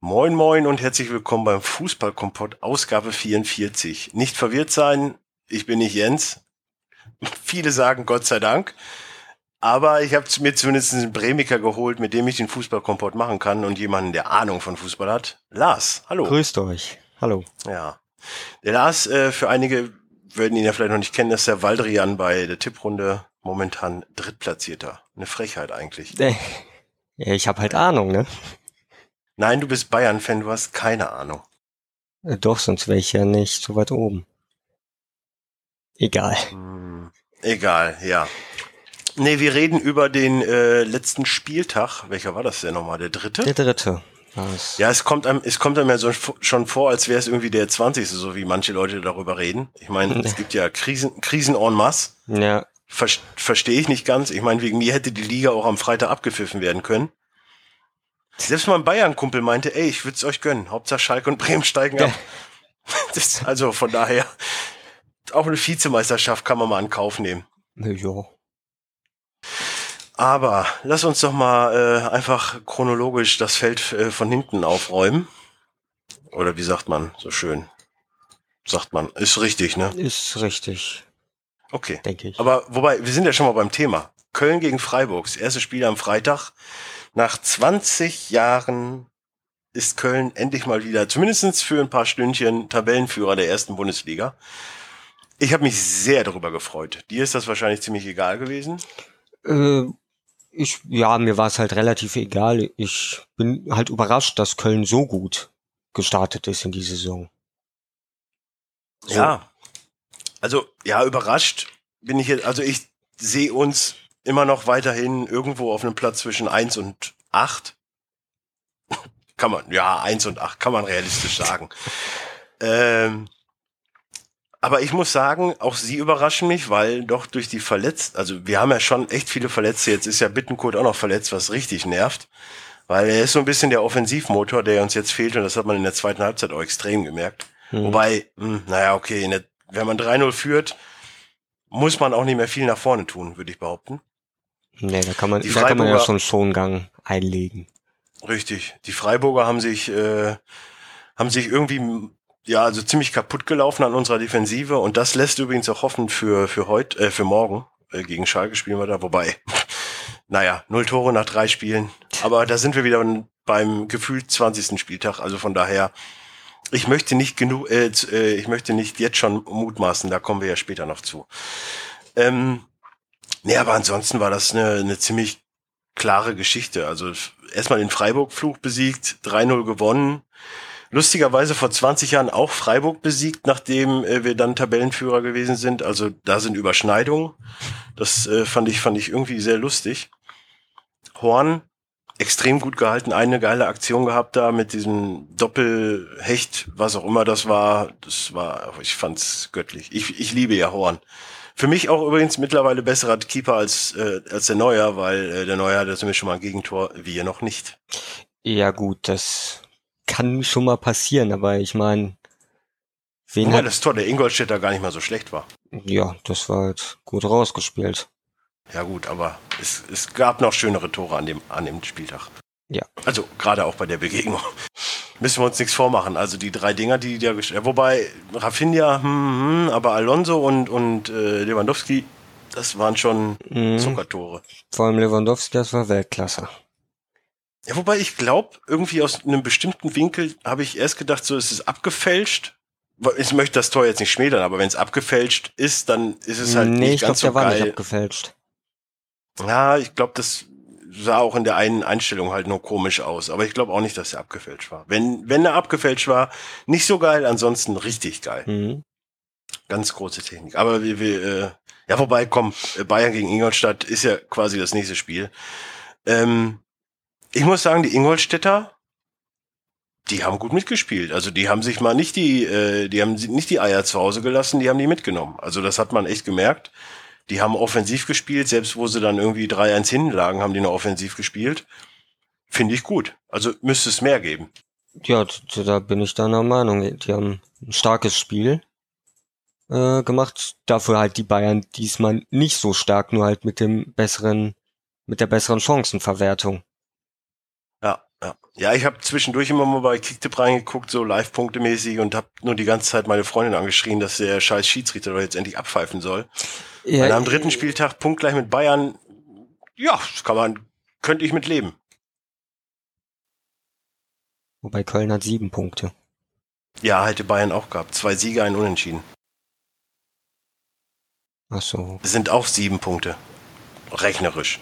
Moin moin und herzlich willkommen beim Fußballkompott Ausgabe 44. Nicht verwirrt sein, ich bin nicht Jens. Viele sagen Gott sei Dank. Aber ich habe mir zumindest einen Bremiker geholt, mit dem ich den Fußballkompott machen kann und jemanden, der Ahnung von Fußball hat. Lars, hallo. Grüßt euch. Hallo. Ja. Der Lars, äh, für einige würden ihn ja vielleicht noch nicht kennen, das ist der Waldrian bei der Tipprunde momentan Drittplatzierter. Eine Frechheit eigentlich. Ich habe halt Ahnung, ne? Nein, du bist Bayern-Fan, du hast keine Ahnung. Äh, Doch, sonst wäre ich ja nicht so weit oben. Egal. Hm, egal, ja. Nee, wir reden über den äh, letzten Spieltag. Welcher war das denn nochmal? Der dritte? Der dritte. war's. Ja, es kommt einem, es kommt einem ja so schon vor, als wäre es irgendwie der 20. so wie manche Leute darüber reden. Ich meine, es gibt ja Krisen, Krisen en masse. Ja. Ver Verstehe ich nicht ganz. Ich meine, wegen mir hätte die Liga auch am Freitag abgepfiffen werden können. Selbst mein Bayern-Kumpel meinte, ey, ich würde es euch gönnen. Hauptsache Schalke und Bremen steigen ab. Das, also von daher, auch eine Vizemeisterschaft kann man mal in Kauf nehmen. Ja. Aber lass uns doch mal äh, einfach chronologisch das Feld äh, von hinten aufräumen. Oder wie sagt man so schön? Sagt man, ist richtig, ne? Ist richtig, Okay. denke ich. Aber wobei, wir sind ja schon mal beim Thema. Köln gegen Freiburg, das erste Spiel am Freitag. Nach 20 Jahren ist Köln endlich mal wieder, zumindestens für ein paar Stündchen, Tabellenführer der ersten Bundesliga. Ich habe mich sehr darüber gefreut. Dir ist das wahrscheinlich ziemlich egal gewesen. Äh, ich, ja, mir war es halt relativ egal. Ich bin halt überrascht, dass Köln so gut gestartet ist in die Saison. So. Ja. Also, ja, überrascht bin ich jetzt, also ich sehe uns immer noch weiterhin irgendwo auf einem Platz zwischen eins und acht. kann man, ja, eins und acht kann man realistisch sagen. ähm, aber ich muss sagen, auch sie überraschen mich, weil doch durch die Verletzt, also wir haben ja schon echt viele Verletzte. Jetzt ist ja Bittenkurt auch noch verletzt, was richtig nervt. Weil er ist so ein bisschen der Offensivmotor, der uns jetzt fehlt und das hat man in der zweiten Halbzeit auch extrem gemerkt. Hm. Wobei, mh, naja, okay, der, wenn man 3-0 führt, muss man auch nicht mehr viel nach vorne tun, würde ich behaupten. Nee, da kann man, Die da kann man ja schon Schongang einlegen. Richtig. Die Freiburger haben sich, äh, haben sich irgendwie, ja, also ziemlich kaputt gelaufen an unserer Defensive und das lässt übrigens auch hoffen für, für heute, äh, für morgen. Äh, gegen Schalke spielen wir da, wobei, naja, null Tore nach drei Spielen. Aber da sind wir wieder beim gefühlt 20. Spieltag, also von daher, ich möchte nicht genug, äh, äh, ich möchte nicht jetzt schon mutmaßen, da kommen wir ja später noch zu. Ähm, nee, aber ansonsten war das eine, eine ziemlich klare Geschichte. Also erstmal den Freiburg-Fluch besiegt, 3-0 gewonnen. Lustigerweise vor 20 Jahren auch Freiburg besiegt, nachdem äh, wir dann Tabellenführer gewesen sind. Also da sind Überschneidungen. Das äh, fand ich fand ich irgendwie sehr lustig. Horn extrem gut gehalten, eine geile Aktion gehabt da mit diesem Doppelhecht, was auch immer das war. Das war, ich fand's göttlich. Ich, ich liebe ja Horn. Für mich auch übrigens mittlerweile besserer Keeper als, äh, als der Neuer, weil äh, der Neuer hatte zumindest schon mal ein Gegentor, wir noch nicht. Ja gut, das kann schon mal passieren, aber ich meine, wen Wobei hat, das Tor der Ingolstädter gar nicht mal so schlecht war. ja, das war halt gut rausgespielt. Ja gut, aber es, es gab noch schönere Tore an dem, an dem Spieltag. Ja. Also gerade auch bei der Begegnung. Müssen wir uns nichts vormachen. Also die drei Dinger, die da gestellt Wobei Rafinha, hm, hm, aber Alonso und, und äh, Lewandowski, das waren schon Mhm. Zuckertore. Vor allem Lewandowski, das war Weltklasse. Ja, wobei ich glaube, irgendwie aus einem bestimmten Winkel habe ich erst gedacht, so es ist abgefälscht. Weil Ich möchte das Tor jetzt nicht schmälern, aber wenn es abgefälscht ist, dann ist es halt nee, nicht ich glaube, ganz der so war nicht geil. abgefälscht. Ja, ich glaube, das sah auch in der einen Einstellung halt nur komisch aus. Aber ich glaube auch nicht, dass er abgefälscht war. Wenn, wenn er abgefälscht war, nicht so geil, ansonsten richtig geil. Mhm. Ganz große Technik. Aber wir, wir äh, ja, wobei, komm, Bayern gegen Ingolstadt ist ja quasi das nächste Spiel. Ähm, ich muss sagen, die Ingolstädter, die haben gut mitgespielt. Also die haben sich mal nicht die, äh, die haben nicht die Eier zu Hause gelassen, die haben die mitgenommen. Also das hat man echt gemerkt. Die haben offensiv gespielt, selbst wo sie dann irgendwie 3-1 hinten lagen, haben die noch offensiv gespielt. Finde ich gut. Also müsste es mehr geben. Ja, da bin ich deiner Meinung. Die haben ein starkes Spiel äh, gemacht. Dafür halt die Bayern diesmal nicht so stark, nur halt mit dem besseren, mit der besseren Chancenverwertung. Ja, Ja, ich habe zwischendurch immer mal bei Kicktip reingeguckt, so Live-Punkte mäßig und habe nur die ganze Zeit meine Freundin angeschrien, dass der scheiß Schiedsrichter doch jetzt endlich abpfeifen soll. Ja, und am dritten Spieltag punktgleich mit Bayern, ja, das kann man, könnte ich mit leben. Wobei Köln hat sieben Punkte. Ja, hätte Bayern auch gehabt. Zwei Siege, ein Unentschieden. Ach so. Das sind auch sieben Punkte. Rechnerisch.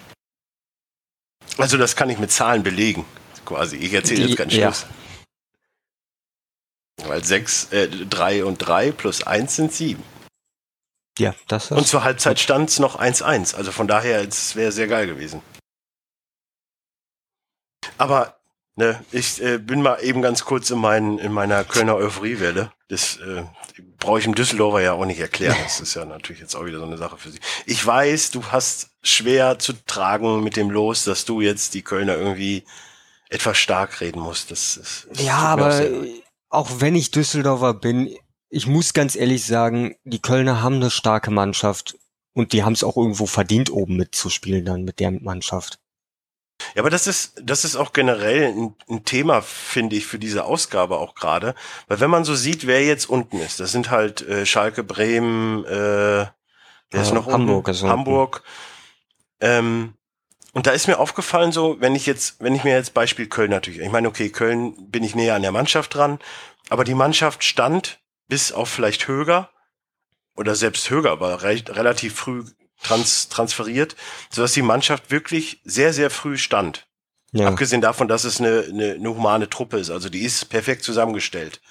Also das kann ich mit Zahlen belegen, quasi. Ich erzähle jetzt keinen Schluss. Ja. Weil sechs, äh, drei und drei plus eins sind sieben. Ja, das ist. Und zur Halbzeit stand es noch 1-1. Also von daher, es wäre sehr geil gewesen. Aber ne, ich äh, bin mal eben ganz kurz in, mein, in meiner Kölner Euphoriewelle. Das äh, brauche ich im Düsseldorfer ja auch nicht erklären. Das ist ja natürlich jetzt auch wieder so eine Sache für sie. Ich weiß, du hast schwer zu tragen mit dem Los, dass du jetzt die Kölner irgendwie etwas stark reden musst. Das, das, das ja, aber auch wenn ich Düsseldorfer bin, ich muss ganz ehrlich sagen, die Kölner haben eine starke Mannschaft und die haben es auch irgendwo verdient, oben mitzuspielen dann mit der Mannschaft. Ja, aber das ist, das ist auch generell ein, ein Thema, finde ich, für diese Ausgabe auch gerade. Weil wenn man so sieht, wer jetzt unten ist, das sind halt äh, Schalke, Bremen, äh, wer ist noch Hamburg, unten? Hamburg. Ähm, und da ist mir aufgefallen, so, wenn ich jetzt, wenn ich mir jetzt Beispiel Köln natürlich, ich meine, okay, Köln bin ich näher an der Mannschaft dran, aber die Mannschaft stand bis auf vielleicht Höger oder selbst Höger war re relativ früh trans transferiert, sodass die Mannschaft wirklich sehr, sehr früh stand. Ja. Abgesehen davon, dass es eine, eine, eine humane Truppe ist. Also die ist perfekt zusammengestellt.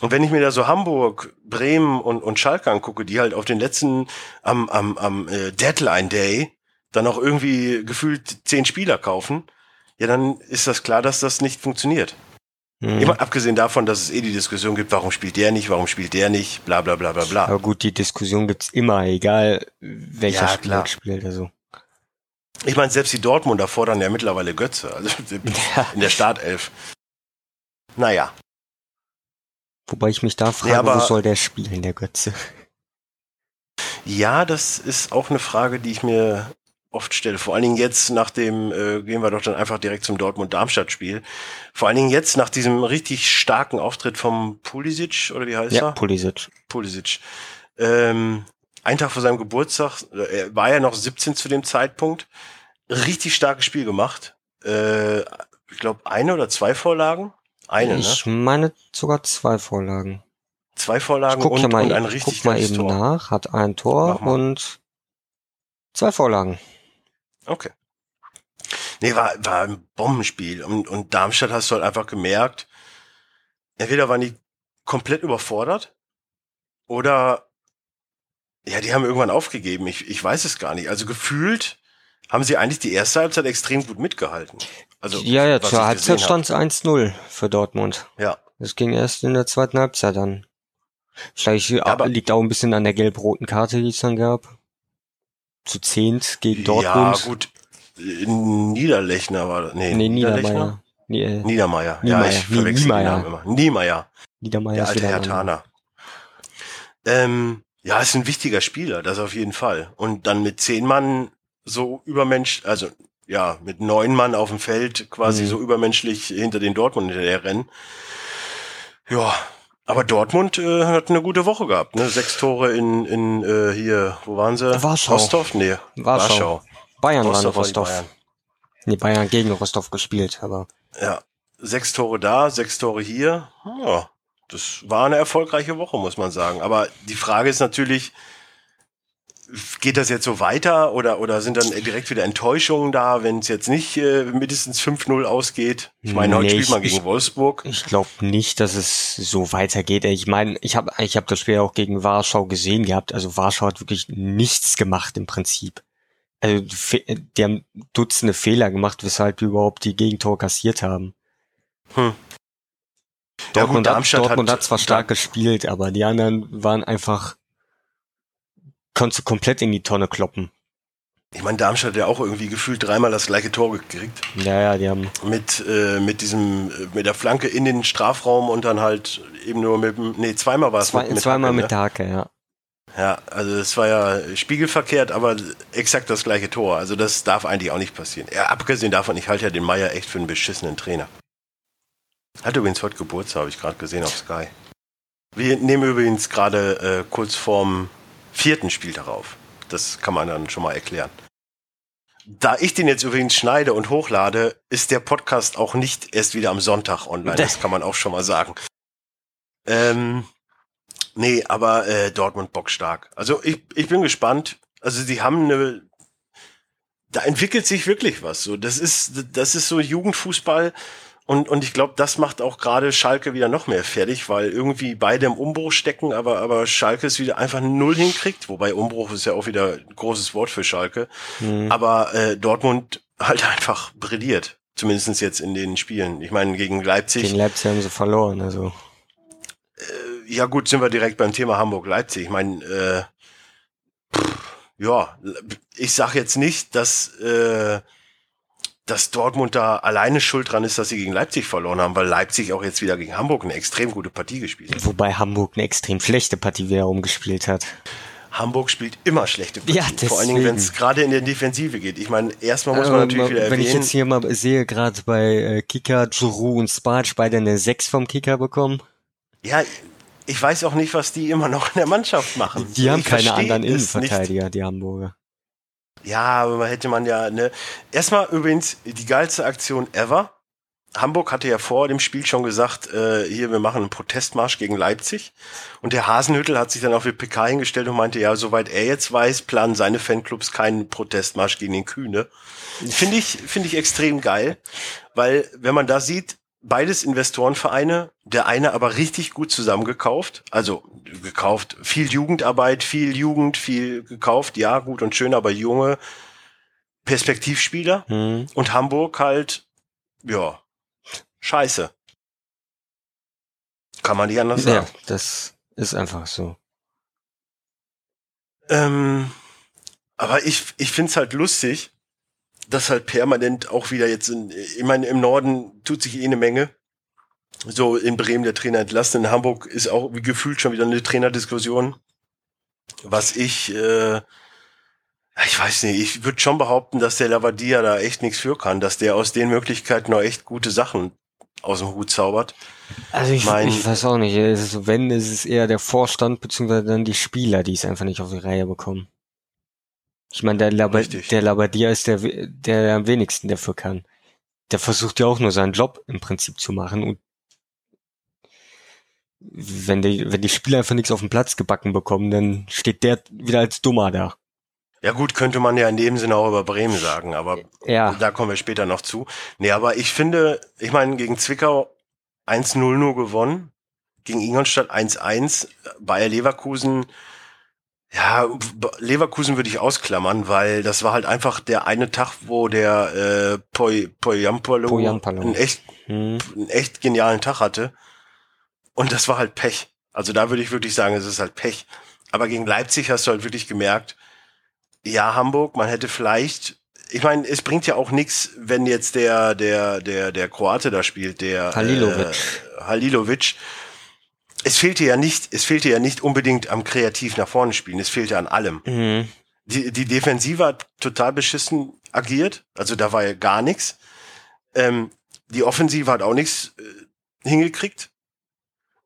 Und wenn ich mir da so Hamburg, Bremen und, und Schalke angucke, die halt auf den letzten, am, am, am äh, Deadline Day dann auch irgendwie gefühlt zehn Spieler kaufen, ja, dann ist das klar, dass das nicht funktioniert. Mhm. Immer abgesehen davon, dass es eh die Diskussion gibt, warum spielt der nicht, warum spielt der nicht, bla bla bla bla bla. Aber gut, die Diskussion gibt's immer, egal welcher ja, Spieler spielt. Also. Ich meine, selbst die Dortmunder fordern ja mittlerweile Götze, also ja. in der Startelf. Naja. Wobei ich mich da frage, ja, wo soll der spielen, der Götze? Ja, das ist auch eine Frage, die ich mir oft stelle. Vor allen Dingen jetzt nach dem, äh, gehen wir doch dann einfach direkt zum Dortmund-Darmstadt-Spiel. Vor allen Dingen jetzt nach diesem richtig starken Auftritt vom Pulisic, oder wie heißt ja, er? Pulisic. Pulisic. Ähm, ein Tag vor seinem Geburtstag, äh, er war ja noch 17 zu dem Zeitpunkt, richtig starkes Spiel gemacht. Äh, ich glaube, eine oder zwei Vorlagen? Eine, ich ne? meine sogar zwei Vorlagen. Zwei Vorlagen und, mal, und ein richtig guck mal eben Tor. nach, hat ein Tor und zwei Vorlagen. Okay. Nee, war, war ein Bombenspiel. Und, und Darmstadt hast du halt einfach gemerkt, entweder waren die komplett überfordert oder ja, die haben irgendwann aufgegeben. Ich, ich weiß es gar nicht. Also gefühlt haben sie eigentlich die erste Halbzeit extrem gut mitgehalten. Also, ja, ja, zur Halbzeit stand es 1-0 für Dortmund. Ja. Das ging erst in der zweiten Halbzeit an. Vielleicht ja, aber, liegt auch ein bisschen an der gelb-roten Karte, die es dann gab zu zehnt gegen Dortmund. Ja, gut. Niederlechner war das. Nee, nee Niedermeier. Nee, äh, Niedermeier. Ja, ich verwechsel Niemeyer. die Namen immer. Niemeyer. Niedermeier der alte Herr Tana. Ähm, ja, ist ein wichtiger Spieler, das auf jeden Fall. Und dann mit zehn Mann so übermensch, also ja, mit neun Mann auf dem Feld quasi mhm. so übermenschlich hinter den Dortmund hinterher rennen. Ja, aber Dortmund äh, hat eine gute Woche gehabt, ne? Sechs Tore in, in äh, hier, wo waren sie? Warschau. Rostov? Nee, Warschau. Warschau. Bayern Rostov waren Rostov. Bayern. Nee, Bayern gegen Rostov gespielt, aber. Ja, sechs Tore da, sechs Tore hier. Ja, das war eine erfolgreiche Woche, muss man sagen. Aber die Frage ist natürlich, geht das jetzt so weiter oder, oder sind dann direkt wieder Enttäuschungen da, wenn es jetzt nicht äh, mindestens 5-0 ausgeht? Ich meine, heute nee, spielt man gegen ich, Wolfsburg. Ich glaube nicht, dass es so weitergeht. Ich meine, ich habe ich hab das Spiel auch gegen Warschau gesehen gehabt. Also Warschau hat wirklich nichts gemacht im Prinzip. Also die haben Dutzende Fehler gemacht, weshalb die überhaupt die Gegentor kassiert haben. Hm. Dortmund, ja, gut, hat, Dortmund hat, hat zwar stark gespielt, aber die anderen waren einfach konntest du komplett in die Tonne kloppen. Ich meine, Darmstadt hat ja auch irgendwie gefühlt dreimal das gleiche Tor gekriegt. Ja, ja, die haben. Mit, äh, mit diesem, äh, mit der Flanke in den Strafraum und dann halt eben nur mit dem, nee, zweimal war es Zwei, mit, mit Zweimal Hacke, mit ne? der Hacke, ja. Ja, also das war ja spiegelverkehrt, aber exakt das gleiche Tor. Also das darf eigentlich auch nicht passieren. Ja, abgesehen davon, ich halte ja den Meier echt für einen beschissenen Trainer. Hat übrigens heute Geburtstag, habe ich gerade gesehen auf Sky. Wir nehmen übrigens gerade äh, kurz vorm vierten Spiel darauf. Das kann man dann schon mal erklären. Da ich den jetzt übrigens schneide und hochlade, ist der Podcast auch nicht erst wieder am Sonntag online. Das kann man auch schon mal sagen. Ähm, nee, aber äh, Dortmund bockstark. Also ich, ich bin gespannt. Also sie haben eine, da entwickelt sich wirklich was. So, das ist, das ist so Jugendfußball. Und, und ich glaube, das macht auch gerade Schalke wieder noch mehr fertig, weil irgendwie beide im Umbruch stecken, aber, aber Schalke es wieder einfach null hinkriegt. Wobei Umbruch ist ja auch wieder ein großes Wort für Schalke. Mhm. Aber äh, Dortmund halt einfach brilliert. Zumindestens jetzt in den Spielen. Ich meine, gegen Leipzig. Gegen Leipzig haben sie verloren, also. Äh, ja gut, sind wir direkt beim Thema Hamburg-Leipzig. Ich meine, äh, ja, ich sag jetzt nicht, dass äh, dass Dortmund da alleine schuld dran ist, dass sie gegen Leipzig verloren haben, weil Leipzig auch jetzt wieder gegen Hamburg eine extrem gute Partie gespielt hat. Wobei Hamburg eine extrem schlechte Partie wiederum gespielt hat. Hamburg spielt immer schlechte Partien, ja, vor allen Dingen, wenn es gerade in der Defensive geht. Ich meine, erstmal muss man ähm, natürlich wieder erwähnen. Wenn ich jetzt hier mal sehe, gerade bei äh, Kika, Juru und Sparge beide eine 6 vom Kicker bekommen. Ja, ich weiß auch nicht, was die immer noch in der Mannschaft machen. Die haben ich keine anderen Innenverteidiger, die Hamburger. Ja, aber hätte man ja, ne. Erstmal übrigens die geilste Aktion ever. Hamburg hatte ja vor dem Spiel schon gesagt, äh, hier, wir machen einen Protestmarsch gegen Leipzig. Und der Hasenhüttel hat sich dann auf die PK hingestellt und meinte, ja, soweit er jetzt weiß, planen seine Fanclubs keinen Protestmarsch gegen den Kühne. Finde ich, finde ich extrem geil, weil wenn man da sieht, beides Investorenvereine, der eine aber richtig gut zusammengekauft, also gekauft, viel Jugendarbeit, viel Jugend, viel gekauft, ja, gut und schön, aber junge Perspektivspieler mhm. und Hamburg halt, ja, scheiße. Kann man nicht anders sagen. Ja, das ist einfach so. Ähm, aber ich, ich find's halt lustig, das halt permanent auch wieder jetzt in, ich meine, im Norden tut sich eh eine Menge. So in Bremen der Trainer entlassen, in Hamburg ist auch wie gefühlt schon wieder eine Trainerdiskussion. Was ich, äh, ich weiß nicht, ich würde schon behaupten, dass der Lavadia da echt nichts für kann, dass der aus den Möglichkeiten noch echt gute Sachen aus dem Hut zaubert. Also ich, mein, ich weiß auch nicht, also wenn, ist es eher der Vorstand beziehungsweise dann die Spieler, die es einfach nicht auf die Reihe bekommen. Ich meine, der, Lab der Labadia ist der, der am wenigsten dafür kann. Der versucht ja auch nur seinen Job im Prinzip zu machen und wenn die, wenn die Spieler einfach nichts auf den Platz gebacken bekommen, dann steht der wieder als Dummer da. Ja gut, könnte man ja in dem Sinne auch über Bremen sagen, aber ja. da kommen wir später noch zu. Nee, aber ich finde, ich meine, gegen Zwickau 1-0 nur gewonnen, gegen Ingolstadt 1-1, Bayer Leverkusen ja, Leverkusen würde ich ausklammern, weil das war halt einfach der eine Tag, wo der äh, Poi, Poyampalo, Poyampalo. einen echt, hm. einen echt genialen Tag hatte. Und das war halt Pech. Also da würde ich wirklich sagen, es ist halt Pech. Aber gegen Leipzig hast du halt wirklich gemerkt, ja, Hamburg, man hätte vielleicht, ich meine, es bringt ja auch nichts, wenn jetzt der, der, der, der Kroate da spielt, der Halilovic. Äh, Halilovic es fehlte ja nicht, es fehlte ja nicht unbedingt am kreativ nach vorne spielen, es fehlte an allem. Mhm. Die, die Defensive hat total beschissen agiert, also da war ja gar nichts. Ähm, die Offensive hat auch nichts äh, hingekriegt.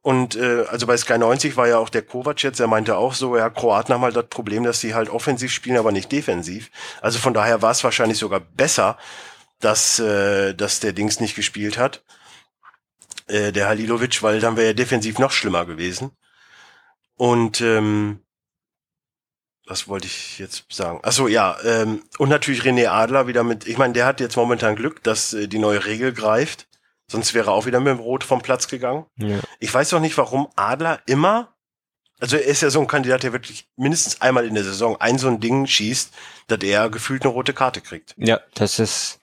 Und äh, also bei Sky 90 war ja auch der Kovac jetzt, er meinte auch so, ja, Kroaten haben halt das Problem, dass sie halt offensiv spielen, aber nicht defensiv. Also von daher war es wahrscheinlich sogar besser, dass, äh, dass der Dings nicht gespielt hat äh, der Halilovic, weil dann wäre er defensiv noch schlimmer gewesen. Und ähm, was wollte ich jetzt sagen? Achso, ja, ähm, und natürlich René Adler wieder mit, ich meine, der hat jetzt momentan Glück, dass äh, die neue Regel greift. Sonst wäre er auch wieder mit dem Rot vom Platz gegangen. Ja. Ich weiß auch nicht, warum Adler immer, also er ist ja so ein Kandidat, der wirklich mindestens einmal in der Saison ein so ein Ding schießt, dass er gefühlt eine rote Karte kriegt. Ja, das ist,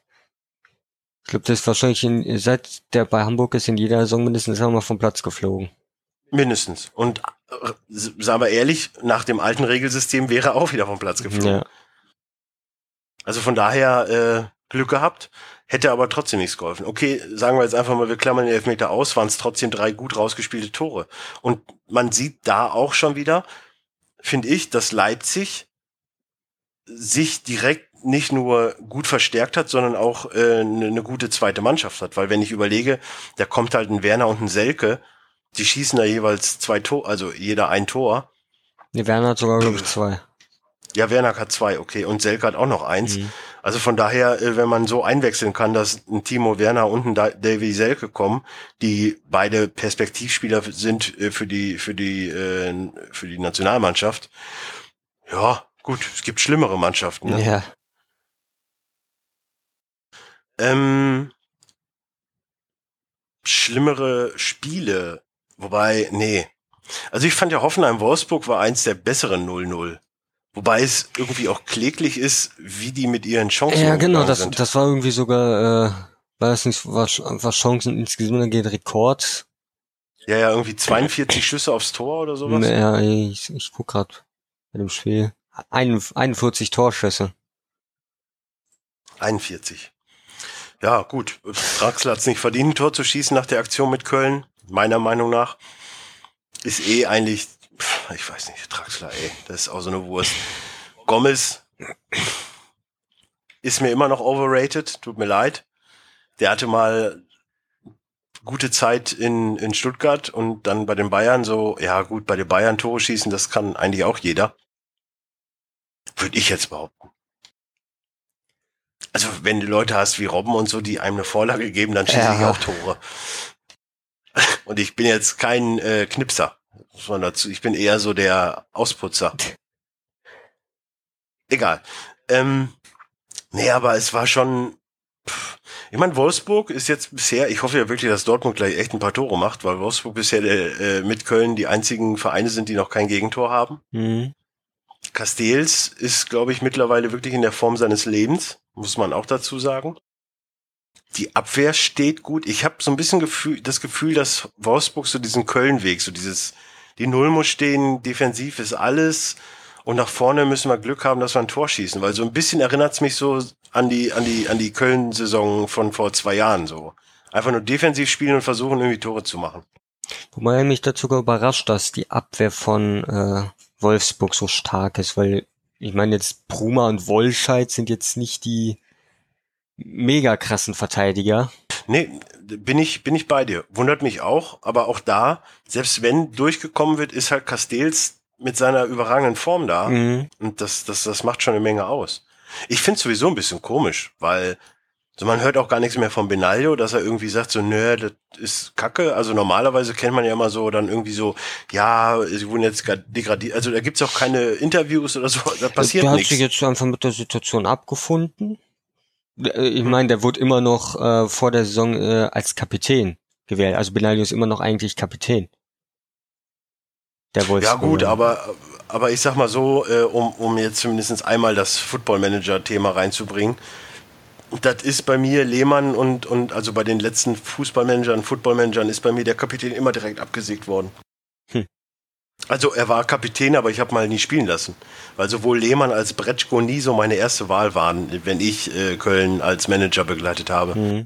ich glaube, das ist wahrscheinlich in, seit der bei Hamburg ist in jeder Saison mindestens einmal vom Platz geflogen. Mindestens. Und äh, sagen wir ehrlich, nach dem alten Regelsystem wäre er auch wieder vom Platz geflogen. Ja. Also von daher äh, Glück gehabt, hätte aber trotzdem nichts geholfen. Okay, sagen wir jetzt einfach mal, wir klammern den Elfmeter aus, waren es trotzdem drei gut rausgespielte Tore. Und man sieht da auch schon wieder, finde ich, dass Leipzig sich direkt nicht nur gut verstärkt hat, sondern auch äh, eine ne gute zweite Mannschaft hat. Weil wenn ich überlege, da kommt halt ein Werner und ein Selke, die schießen da jeweils zwei Tor, also jeder ein Tor. Nee, Werner hat sogar, glaube ich, zwei. Ja, Werner hat zwei, okay. Und Selke hat auch noch eins. Mhm. Also von daher, äh, wenn man so einwechseln kann, dass ein Timo Werner und ein Davy Selke kommen, die beide Perspektivspieler sind äh, für die, für die, äh, für die Nationalmannschaft. Ja, gut, es gibt schlimmere Mannschaften. Ne? Ja. Ähm, schlimmere Spiele. Wobei, nee. Also ich fand ja Hoffenheim-Wolfsburg war eins der besseren 0-0. Wobei es irgendwie auch kläglich ist, wie die mit ihren Chancen Ja, genau, das, sind. das war irgendwie sogar, äh, das nicht, war, war Chancen insgesamt geht Rekord. Ja, ja, irgendwie 42 Schüsse aufs Tor oder sowas. Ja, ich, ich guck grad bei dem Spiel. 41 Torschüsse. 41. Ja, gut. Draxler hat es nicht verdient, ein Tor zu schießen nach der Aktion mit Köln, meiner Meinung nach. Ist eh eigentlich ich weiß nicht, Traxler, ey, das ist auch so eine Wurst. Gomez ist mir immer noch overrated, tut mir leid. Der hatte mal gute Zeit in, in Stuttgart und dann bei den Bayern so, ja gut, bei den Bayern Tore schießen, das kann eigentlich auch jeder. Würde ich jetzt behaupten. Also wenn du Leute hast wie Robben und so, die einem eine Vorlage geben, dann schieße ja. ich auch Tore. Und ich bin jetzt kein äh, Knipser muss man dazu. Ich bin eher so der Ausputzer. Egal. Ähm, nee, aber es war schon. Pff. Ich meine, Wolfsburg ist jetzt bisher, ich hoffe ja wirklich, dass Dortmund gleich echt ein paar Tore macht, weil Wolfsburg bisher äh, mit Köln die einzigen Vereine sind, die noch kein Gegentor haben. Mhm. Castells ist, glaube ich, mittlerweile wirklich in der Form seines Lebens, muss man auch dazu sagen. Die Abwehr steht gut. Ich habe so ein bisschen Gefühl, das Gefühl, dass Wolfsburg so diesen Köln-Weg, so dieses die Null muss stehen, defensiv ist alles. Und nach vorne müssen wir Glück haben, dass wir ein Tor schießen, weil so ein bisschen erinnert es mich so an die, an die, an die Köln-Saison von vor zwei Jahren so. Einfach nur defensiv spielen und versuchen, irgendwie Tore zu machen. Wobei mich dazu überrascht, dass die Abwehr von äh, Wolfsburg so stark ist, weil ich meine jetzt Bruma und Wolscheid sind jetzt nicht die mega krassen Verteidiger. Nee, bin ich, bin ich bei dir. Wundert mich auch, aber auch da, selbst wenn durchgekommen wird, ist halt Castells mit seiner überragenden Form da. Mhm. Und das, das, das macht schon eine Menge aus. Ich finde sowieso ein bisschen komisch, weil so man hört auch gar nichts mehr von Benaglio, dass er irgendwie sagt so, nö, das ist Kacke. Also normalerweise kennt man ja immer so dann irgendwie so, ja, sie wurden jetzt degradiert. Also da gibt's auch keine Interviews oder so, da passiert nichts. Der hat sich jetzt einfach mit der Situation abgefunden. Äh, ich meine, der wurde immer noch äh, vor der Saison äh, als Kapitän gewählt. Also Benaglio ist immer noch eigentlich Kapitän. Der wollte ja gut, aber aber ich sag mal so, äh, um, um jetzt zumindest einmal das Football Manager Thema reinzubringen. Das ist bei mir Lehmann und, und also bei den letzten Fußballmanagern, Footballmanagern ist bei mir der Kapitän immer direkt abgesägt worden. Hm. Also er war Kapitän, aber ich habe mal nie spielen lassen. Weil sowohl Lehmann als Bretschko nie so meine erste Wahl waren, wenn ich äh, Köln als Manager begleitet habe. Mhm.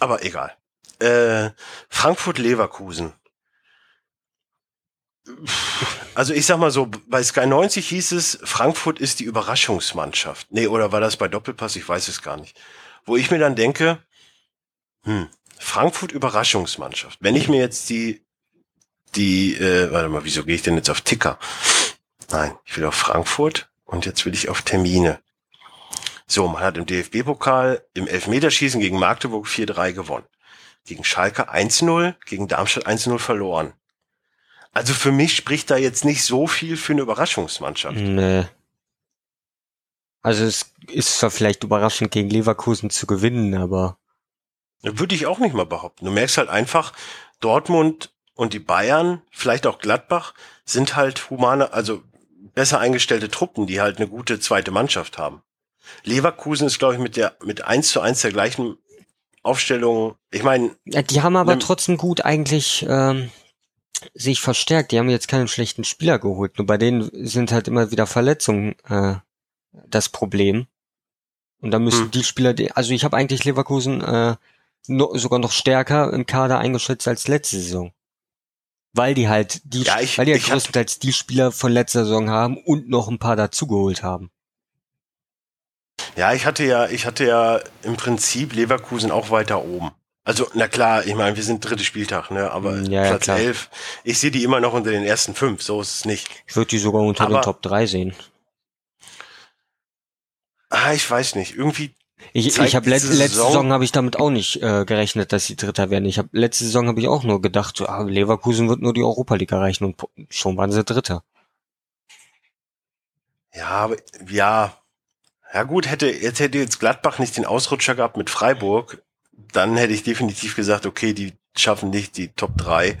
Aber egal. Äh, Frankfurt-Leverkusen. Also ich sag mal so, bei Sky 90 hieß es, Frankfurt ist die Überraschungsmannschaft. Nee, oder war das bei Doppelpass? Ich weiß es gar nicht. Wo ich mir dann denke, hm, Frankfurt Überraschungsmannschaft. Wenn ich mir jetzt die die, äh, warte mal, wieso gehe ich denn jetzt auf Ticker? Nein, ich will auf Frankfurt und jetzt will ich auf Termine. So, man hat im DFB-Pokal im Elfmeterschießen gegen Magdeburg 4-3 gewonnen. Gegen Schalke 1-0, gegen Darmstadt 1-0 verloren. Also für mich spricht da jetzt nicht so viel für eine Überraschungsmannschaft. Nee. Also es ist zwar vielleicht überraschend gegen Leverkusen zu gewinnen, aber. Würde ich auch nicht mal behaupten. Du merkst halt einfach, Dortmund und die Bayern, vielleicht auch Gladbach, sind halt humane, also besser eingestellte Truppen, die halt eine gute zweite Mannschaft haben. Leverkusen ist, glaube ich, mit der mit eins zu eins der gleichen Aufstellung. Ich meine, ja, die haben aber ne, trotzdem gut eigentlich ähm, sich verstärkt. Die haben jetzt keinen schlechten Spieler geholt. Nur bei denen sind halt immer wieder Verletzungen äh, das Problem. Und da müssen hm. die Spieler, die, also ich habe eigentlich Leverkusen äh, no, sogar noch stärker im Kader eingeschätzt als letzte Saison. Weil die halt die, Ja, ich- weil die halt größtenteils die Spieler von letzter Saison haben und noch ein paar dazugeholt haben. Ja, ich hatte ja, ich hatte ja im Prinzip Leverkusen auch weiter oben. Also, na klar, ich meine, wir sind dritte Spieltag, ne? Aber Mm, ja, ja, Platz klar. elf, ich sehe die immer noch unter den ersten fünf, so ist es nicht. Ich würde die sogar unter Aber- den Top 3 sehen. Ah, ich weiß nicht. Irgendwie, Ich, ich habe let, diese letzte Saison- Saison habe ich damit auch nicht äh, gerechnet, dass sie Dritter werden. Ich habe letzte Saison habe ich auch nur gedacht, so, ah, Leverkusen wird nur die Europa League erreichen und schon waren sie Dritter. ja, aber, ja. Ja gut, hätte, jetzt hätte jetzt Gladbach nicht den Ausrutscher gehabt mit Freiburg, dann hätte ich definitiv gesagt, okay, die schaffen nicht die Top drei.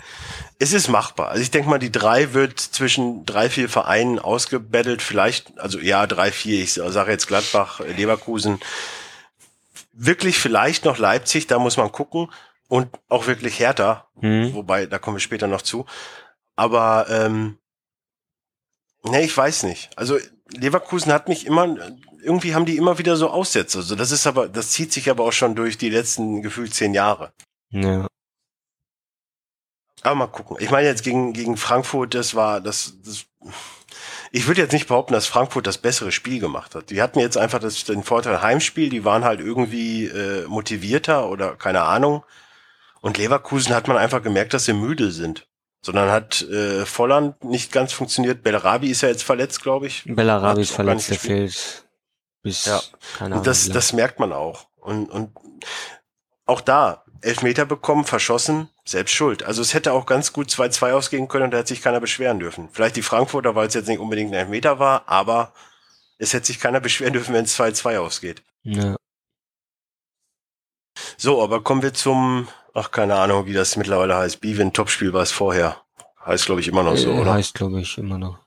Es ist machbar. Also ich denke mal, die drei wird zwischen drei, vier Vereinen ausgebettelt. Vielleicht, also ja, drei, vier. Ich sage jetzt Gladbach, Leverkusen. Wirklich vielleicht noch Leipzig, da muss man gucken. Und auch wirklich Hertha, Hm? wobei, da kommen wir später noch zu. Aber, ähm, nee, ich weiß nicht. Also Leverkusen hat mich immer, irgendwie haben die immer wieder so Aussätze. Also das ist aber, das zieht sich aber auch schon durch die letzten gefühlt zehn Jahre. Ja. Aber mal gucken. Ich meine jetzt gegen, gegen Frankfurt, das war das, das ich würde jetzt nicht behaupten, dass Frankfurt das bessere Spiel gemacht hat. Die hatten jetzt einfach das, den Vorteil Heimspiel, die waren halt irgendwie äh, motivierter oder keine Ahnung. Und Leverkusen hat man einfach gemerkt, dass sie müde sind. Sondern hat äh, Volland nicht ganz funktioniert. Bellarabi ist ja jetzt verletzt, glaube ich. Bellarabi ist verletzt, der fehlt bis, Ja. keine Ahnung. Und das, das merkt man auch. Und, und auch da, Elfmeter bekommen, verschossen, selbst schuld. Also es hätte auch ganz gut 2-2 ausgehen können und da hätte sich keiner beschweren dürfen. Vielleicht die Frankfurter, weil es jetzt nicht unbedingt ein Elfmeter war, aber es hätte sich keiner beschweren dürfen, wenn es 2-2 ausgeht. ja. So, aber kommen wir zum, ach keine Ahnung, wie das mittlerweile heißt. Bivin, Topspiel war es vorher. Heißt, glaube ich, immer noch so, Äh, oder? Heißt, glaube ich, immer noch.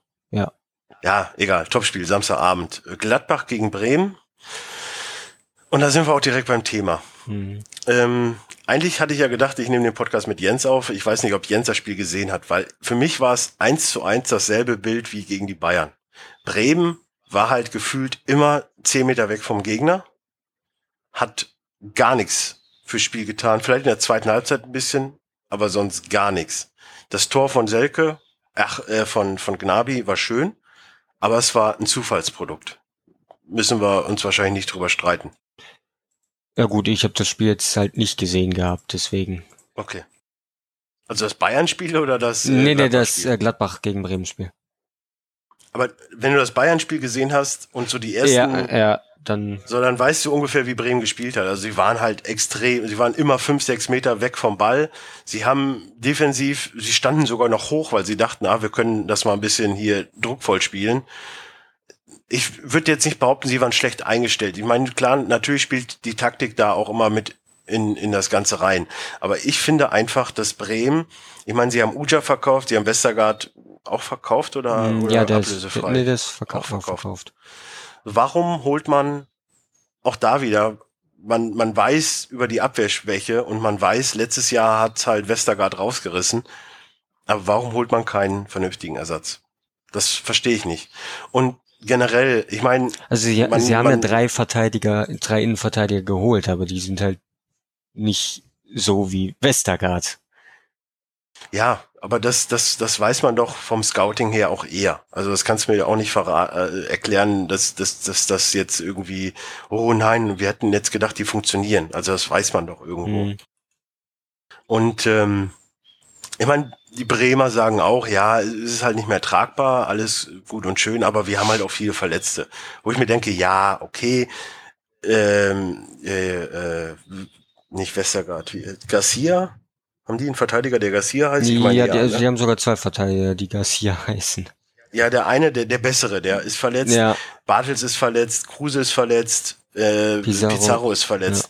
Ja, egal, Topspiel, Samstagabend. Gladbach gegen Bremen. Und da sind wir auch direkt beim Thema. Hm. Ähm, eigentlich hatte ich ja gedacht, ich nehme den Podcast mit Jens auf. Ich weiß nicht, ob Jens das Spiel gesehen hat, weil für mich war es eins zu eins dasselbe Bild wie gegen die Bayern. Bremen war halt gefühlt immer zehn Meter weg vom Gegner, hat gar nichts fürs Spiel getan. Vielleicht in der zweiten Halbzeit ein bisschen, aber sonst gar nichts. Das Tor von Selke, ach, äh, von, von Gnabi war schön, aber es war ein Zufallsprodukt. Müssen wir uns wahrscheinlich nicht drüber streiten. Ja gut, ich habe das Spiel jetzt halt nicht gesehen gehabt, deswegen. Okay. Also das Bayern-Spiel oder das? äh, nee, nee, das äh, Gladbach gegen Bremen Spiel. Aber wenn du das Bayern-Spiel gesehen hast und so die ersten, Ja, ja, dann so dann weißt du ungefähr, wie Bremen gespielt hat. Also sie waren halt extrem, sie waren immer fünf, sechs Meter weg vom Ball. Sie haben defensiv, sie standen sogar noch hoch, weil sie dachten, ah, wir können das mal ein bisschen hier druckvoll spielen. Ich würde jetzt nicht behaupten, sie waren schlecht eingestellt. Ich meine, klar, natürlich spielt die Taktik da auch immer mit in, in das Ganze rein. Aber ich finde einfach, dass Bremen, ich meine, sie haben Uja verkauft, sie haben Westergaard auch verkauft oder, Hm, oder ja, der ist, ablösefrei? nee, der ist verkauft, Auch verkauft. verkauft. Warum holt man auch da wieder, man, man weiß über die Abwehrschwäche und man weiß, letztes Jahr hat halt Westergaard rausgerissen, aber warum holt man keinen vernünftigen Ersatz? Das verstehe ich nicht. Und generell, ich meine, Also sie, Man- sie haben ja man- drei Verteidiger, drei Innenverteidiger geholt, aber die sind halt nicht so wie Westergaard. ja, aber das, das, das weiß man doch vom Scouting her auch eher. Also das kannst du mir auch nicht äh, erklären, dass, dass, dass das jetzt irgendwie, oh nein, wir hätten jetzt gedacht, die funktionieren. Also das weiß man doch irgendwo. Hm. Und ähm, ich meine, die Bremer sagen auch, ja, es ist halt nicht mehr tragbar, alles gut und schön, aber wir haben halt auch viele Verletzte. Wo ich mir denke, ja, okay, ähm, äh, äh, nicht Westergaard, wie, Garcia? Haben die einen Verteidiger, der Garcia heißt? Ich meine, ja, ja, die, ne? haben sogar zwei Verteidiger, die Garcia heißen. ja, der eine, der, der bessere, der ist verletzt. Ja, Bartels ist verletzt, Kruse ist verletzt, äh, Pizarro. Pizarro. ist verletzt.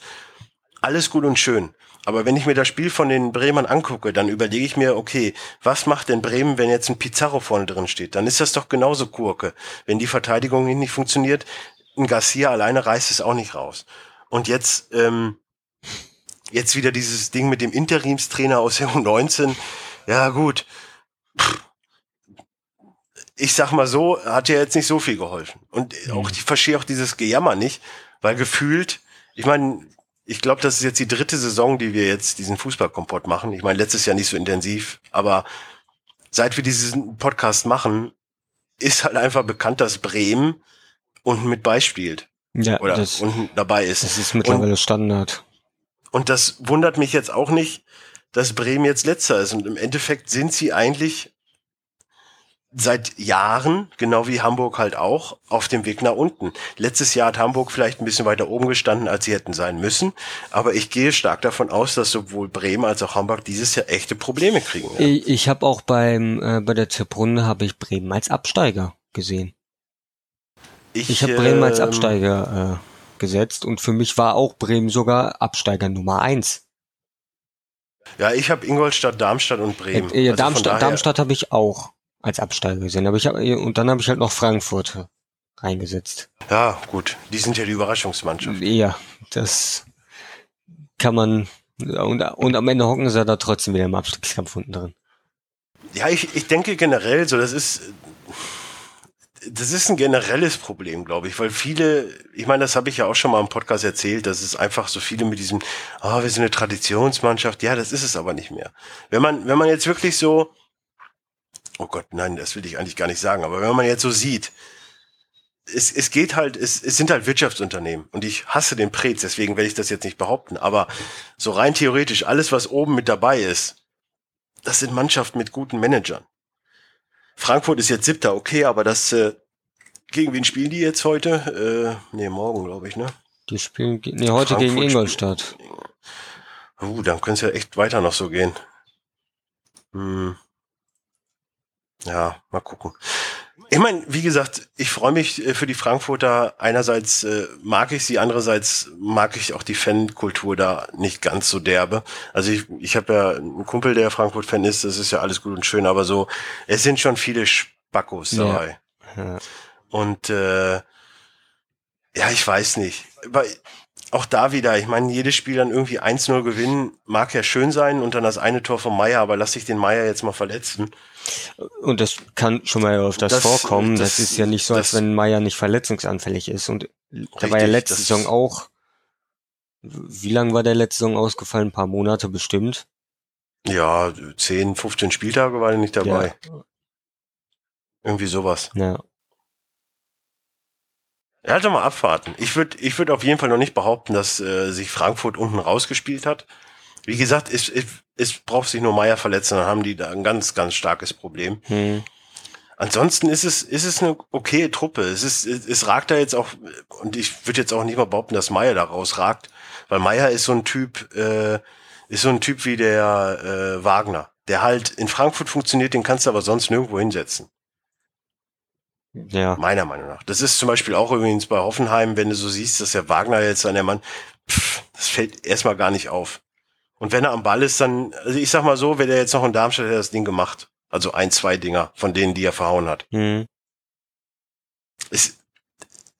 Alles gut und schön. Aber wenn ich mir das Spiel von den Bremern angucke, dann überlege ich mir, okay, was macht denn Bremen, wenn jetzt ein Pizarro vorne drin steht? Dann ist das doch genauso Kurke. Wenn die Verteidigung nicht funktioniert, ein Garcia alleine reißt es auch nicht raus. Und jetzt, ähm, jetzt wieder dieses Ding mit dem Interimstrainer aus der U19. Ja, gut. Ich sag mal so, hat ja jetzt nicht so viel geholfen. Und auch, ich verstehe auch dieses Gejammer nicht, weil gefühlt, ich meine, ich glaube, das ist jetzt die dritte Saison, die wir jetzt diesen Fußballkompott machen. Ich meine, letztes Jahr nicht so intensiv, aber seit wir diesen Podcast machen, ist halt einfach bekannt, dass Bremen unten mit beispielt. Ja, Oder das, unten dabei ist. das ist mittlerweile Standard. Und das wundert mich jetzt auch nicht, dass Bremen jetzt letzter ist. Und im Endeffekt sind sie eigentlich seit Jahren, genau wie Hamburg halt auch, auf dem Weg nach unten. Letztes Jahr hat Hamburg vielleicht ein bisschen weiter oben gestanden, als sie hätten sein müssen. Aber ich gehe stark davon aus, dass sowohl Bremen als auch Hamburg dieses Jahr echte Probleme kriegen. Ja. Ich, ich habe auch beim äh, bei der Zirbrunde habe ich Bremen als Absteiger gesehen. Ich habe Bremen als ähm, Absteiger äh, gesetzt und für mich war auch Bremen sogar Absteiger Nummer eins. Ja, ich habe Ingolstadt, Darmstadt und Bremen. Äh, Also von Darmstadt, daher- Darmstadt habe ich auch als Absteiger gesehen, aber ich hab, und dann habe ich halt noch Frankfurt reingesetzt. Ja, gut. Die sind ja die Überraschungsmannschaft. Ja, das kann man und, und am Ende hocken sie da trotzdem wieder im Abstiegskampf unten drin. Ja, ich, ich denke generell so, das ist, das ist ein generelles Problem, glaube ich, weil viele, ich meine, das habe ich ja auch schon mal im Podcast erzählt, dass es einfach so viele mit diesem, ah, wir sind eine Traditionsmannschaft, ja, das ist es aber nicht mehr. Wenn man, wenn man jetzt wirklich so, oh Gott, nein, das will ich eigentlich gar nicht sagen, aber wenn man jetzt so sieht, es, es geht halt, es, es sind halt Wirtschaftsunternehmen und ich hasse den Prez, deswegen werde ich das jetzt nicht behaupten, aber so rein theoretisch, alles, was oben mit dabei ist, das sind Mannschaften mit guten Managern. Frankfurt ist jetzt siebter, okay, aber das, äh, gegen wen spielen die jetzt heute? Äh, nee, morgen, glaube ich, ne? Die spielen nee, heute gegen Frankfurt Ingolstadt. Uh, dann könnte es ja echt weiter noch so gehen. Hm. Ja, mal gucken. Ich meine, wie gesagt, ich freue mich äh, für die Frankfurter. Einerseits äh, mag ich sie, andererseits mag ich auch die Fankultur da nicht ganz so derbe. Also ich, ich habe ja einen Kumpel, der Frankfurt-Fan ist, das ist ja alles gut und schön, aber so, es sind schon viele Spackos dabei. Ja. Und äh, ja, ich weiß nicht. Aber auch da wieder, ich meine, jedes Spiel dann irgendwie 1-0 gewinnen, mag ja schön sein und dann das eine Tor von Meier, aber lass ich den Meier jetzt mal verletzen. Und das kann schon mal öfters Das- vorkommen. Das, das- ist ja nicht so, als das- wenn Meier nicht verletzungsanfällig ist. Und der war ja Richtig, letzte Saison auch. Wie lang war der letzte Saison ausgefallen? Ein paar Monate bestimmt. Ja, 10, 15 Spieltage war er nicht dabei. Ja, Irgendwie sowas. ja. Hat doch mal abwarten. Ich würde ich würd auf jeden Fall noch nicht behaupten, dass äh, sich Frankfurt unten rausgespielt hat. Wie gesagt, es, es, es braucht sich nur Meier verletzen, dann haben die da ein ganz, ganz starkes Problem. Hm. Ansonsten ist es, ist es eine okaye Truppe. Es ist, es, es ragt da jetzt auch, und ich würde jetzt auch nicht mal behaupten, dass Meier da rausragt, weil Meier ist so ein Typ, äh, ist so ein Typ wie der äh, Wagner, der halt in Frankfurt funktioniert, den kannst du aber sonst nirgendwo hinsetzen. Ja. Meiner Meinung nach. Das ist zum Beispiel auch übrigens bei Hoffenheim, wenn du so siehst, dass der Wagner jetzt an der Mann, pff, das fällt erstmal gar nicht auf. Und wenn er am Ball ist, dann, also ich sag mal so, wäre der jetzt noch in Darmstadt, hätte er das Ding gemacht. Also ein, zwei Dinger von denen, die er verhauen hat. Hm. Es,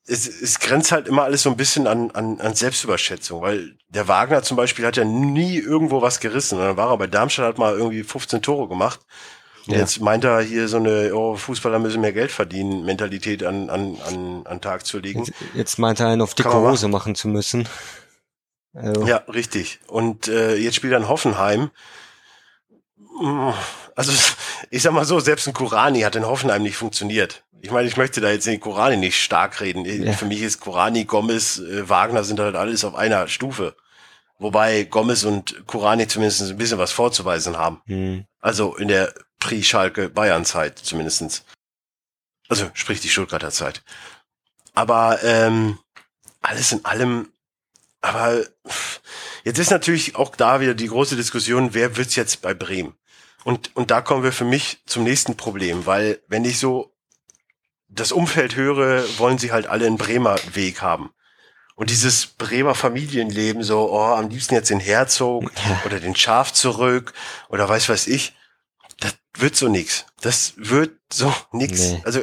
es, es grenzt halt immer alles so ein bisschen an, an, an Selbstüberschätzung, weil der Wagner zum Beispiel hat ja nie irgendwo was gerissen. Und dann war er bei Darmstadt, hat mal irgendwie 15 Tore gemacht. Und Ja. jetzt meint er hier so eine, oh, Fußballer müssen mehr Geld verdienen, Mentalität an, an, an, an Tag zu legen. Jetzt, jetzt meint er einen auf dicke Hose machen zu müssen. Also, Ja, richtig. Und äh, jetzt spielt er in Hoffenheim. Also ich sag mal so, selbst ein Kurani hat in Hoffenheim nicht funktioniert. Ich meine, ich möchte da jetzt den Kurani nicht stark reden. Ja. Für mich ist Kurani, Gomez, äh, Wagner sind halt alles auf einer Stufe. Wobei Gomez und Kurani zumindest ein bisschen was vorzuweisen haben. hm. Also in der Pre-Schalke-Bayern-Zeit zumindestens. Also sprich die Stuttgarter Zeit. Aber ähm, alles in allem, aber jetzt ist natürlich auch da wieder die große Diskussion, wer wird's jetzt bei Bremen? Und, und da kommen wir für mich zum nächsten Problem, weil wenn ich so das Umfeld höre, wollen sie halt alle einen Bremer Weg haben. Und dieses Bremer Familienleben, so, oh, am liebsten jetzt den Herzog oder den Schaf zurück oder weiß was ich, das wird so nix. Das wird so nix. Nee. Also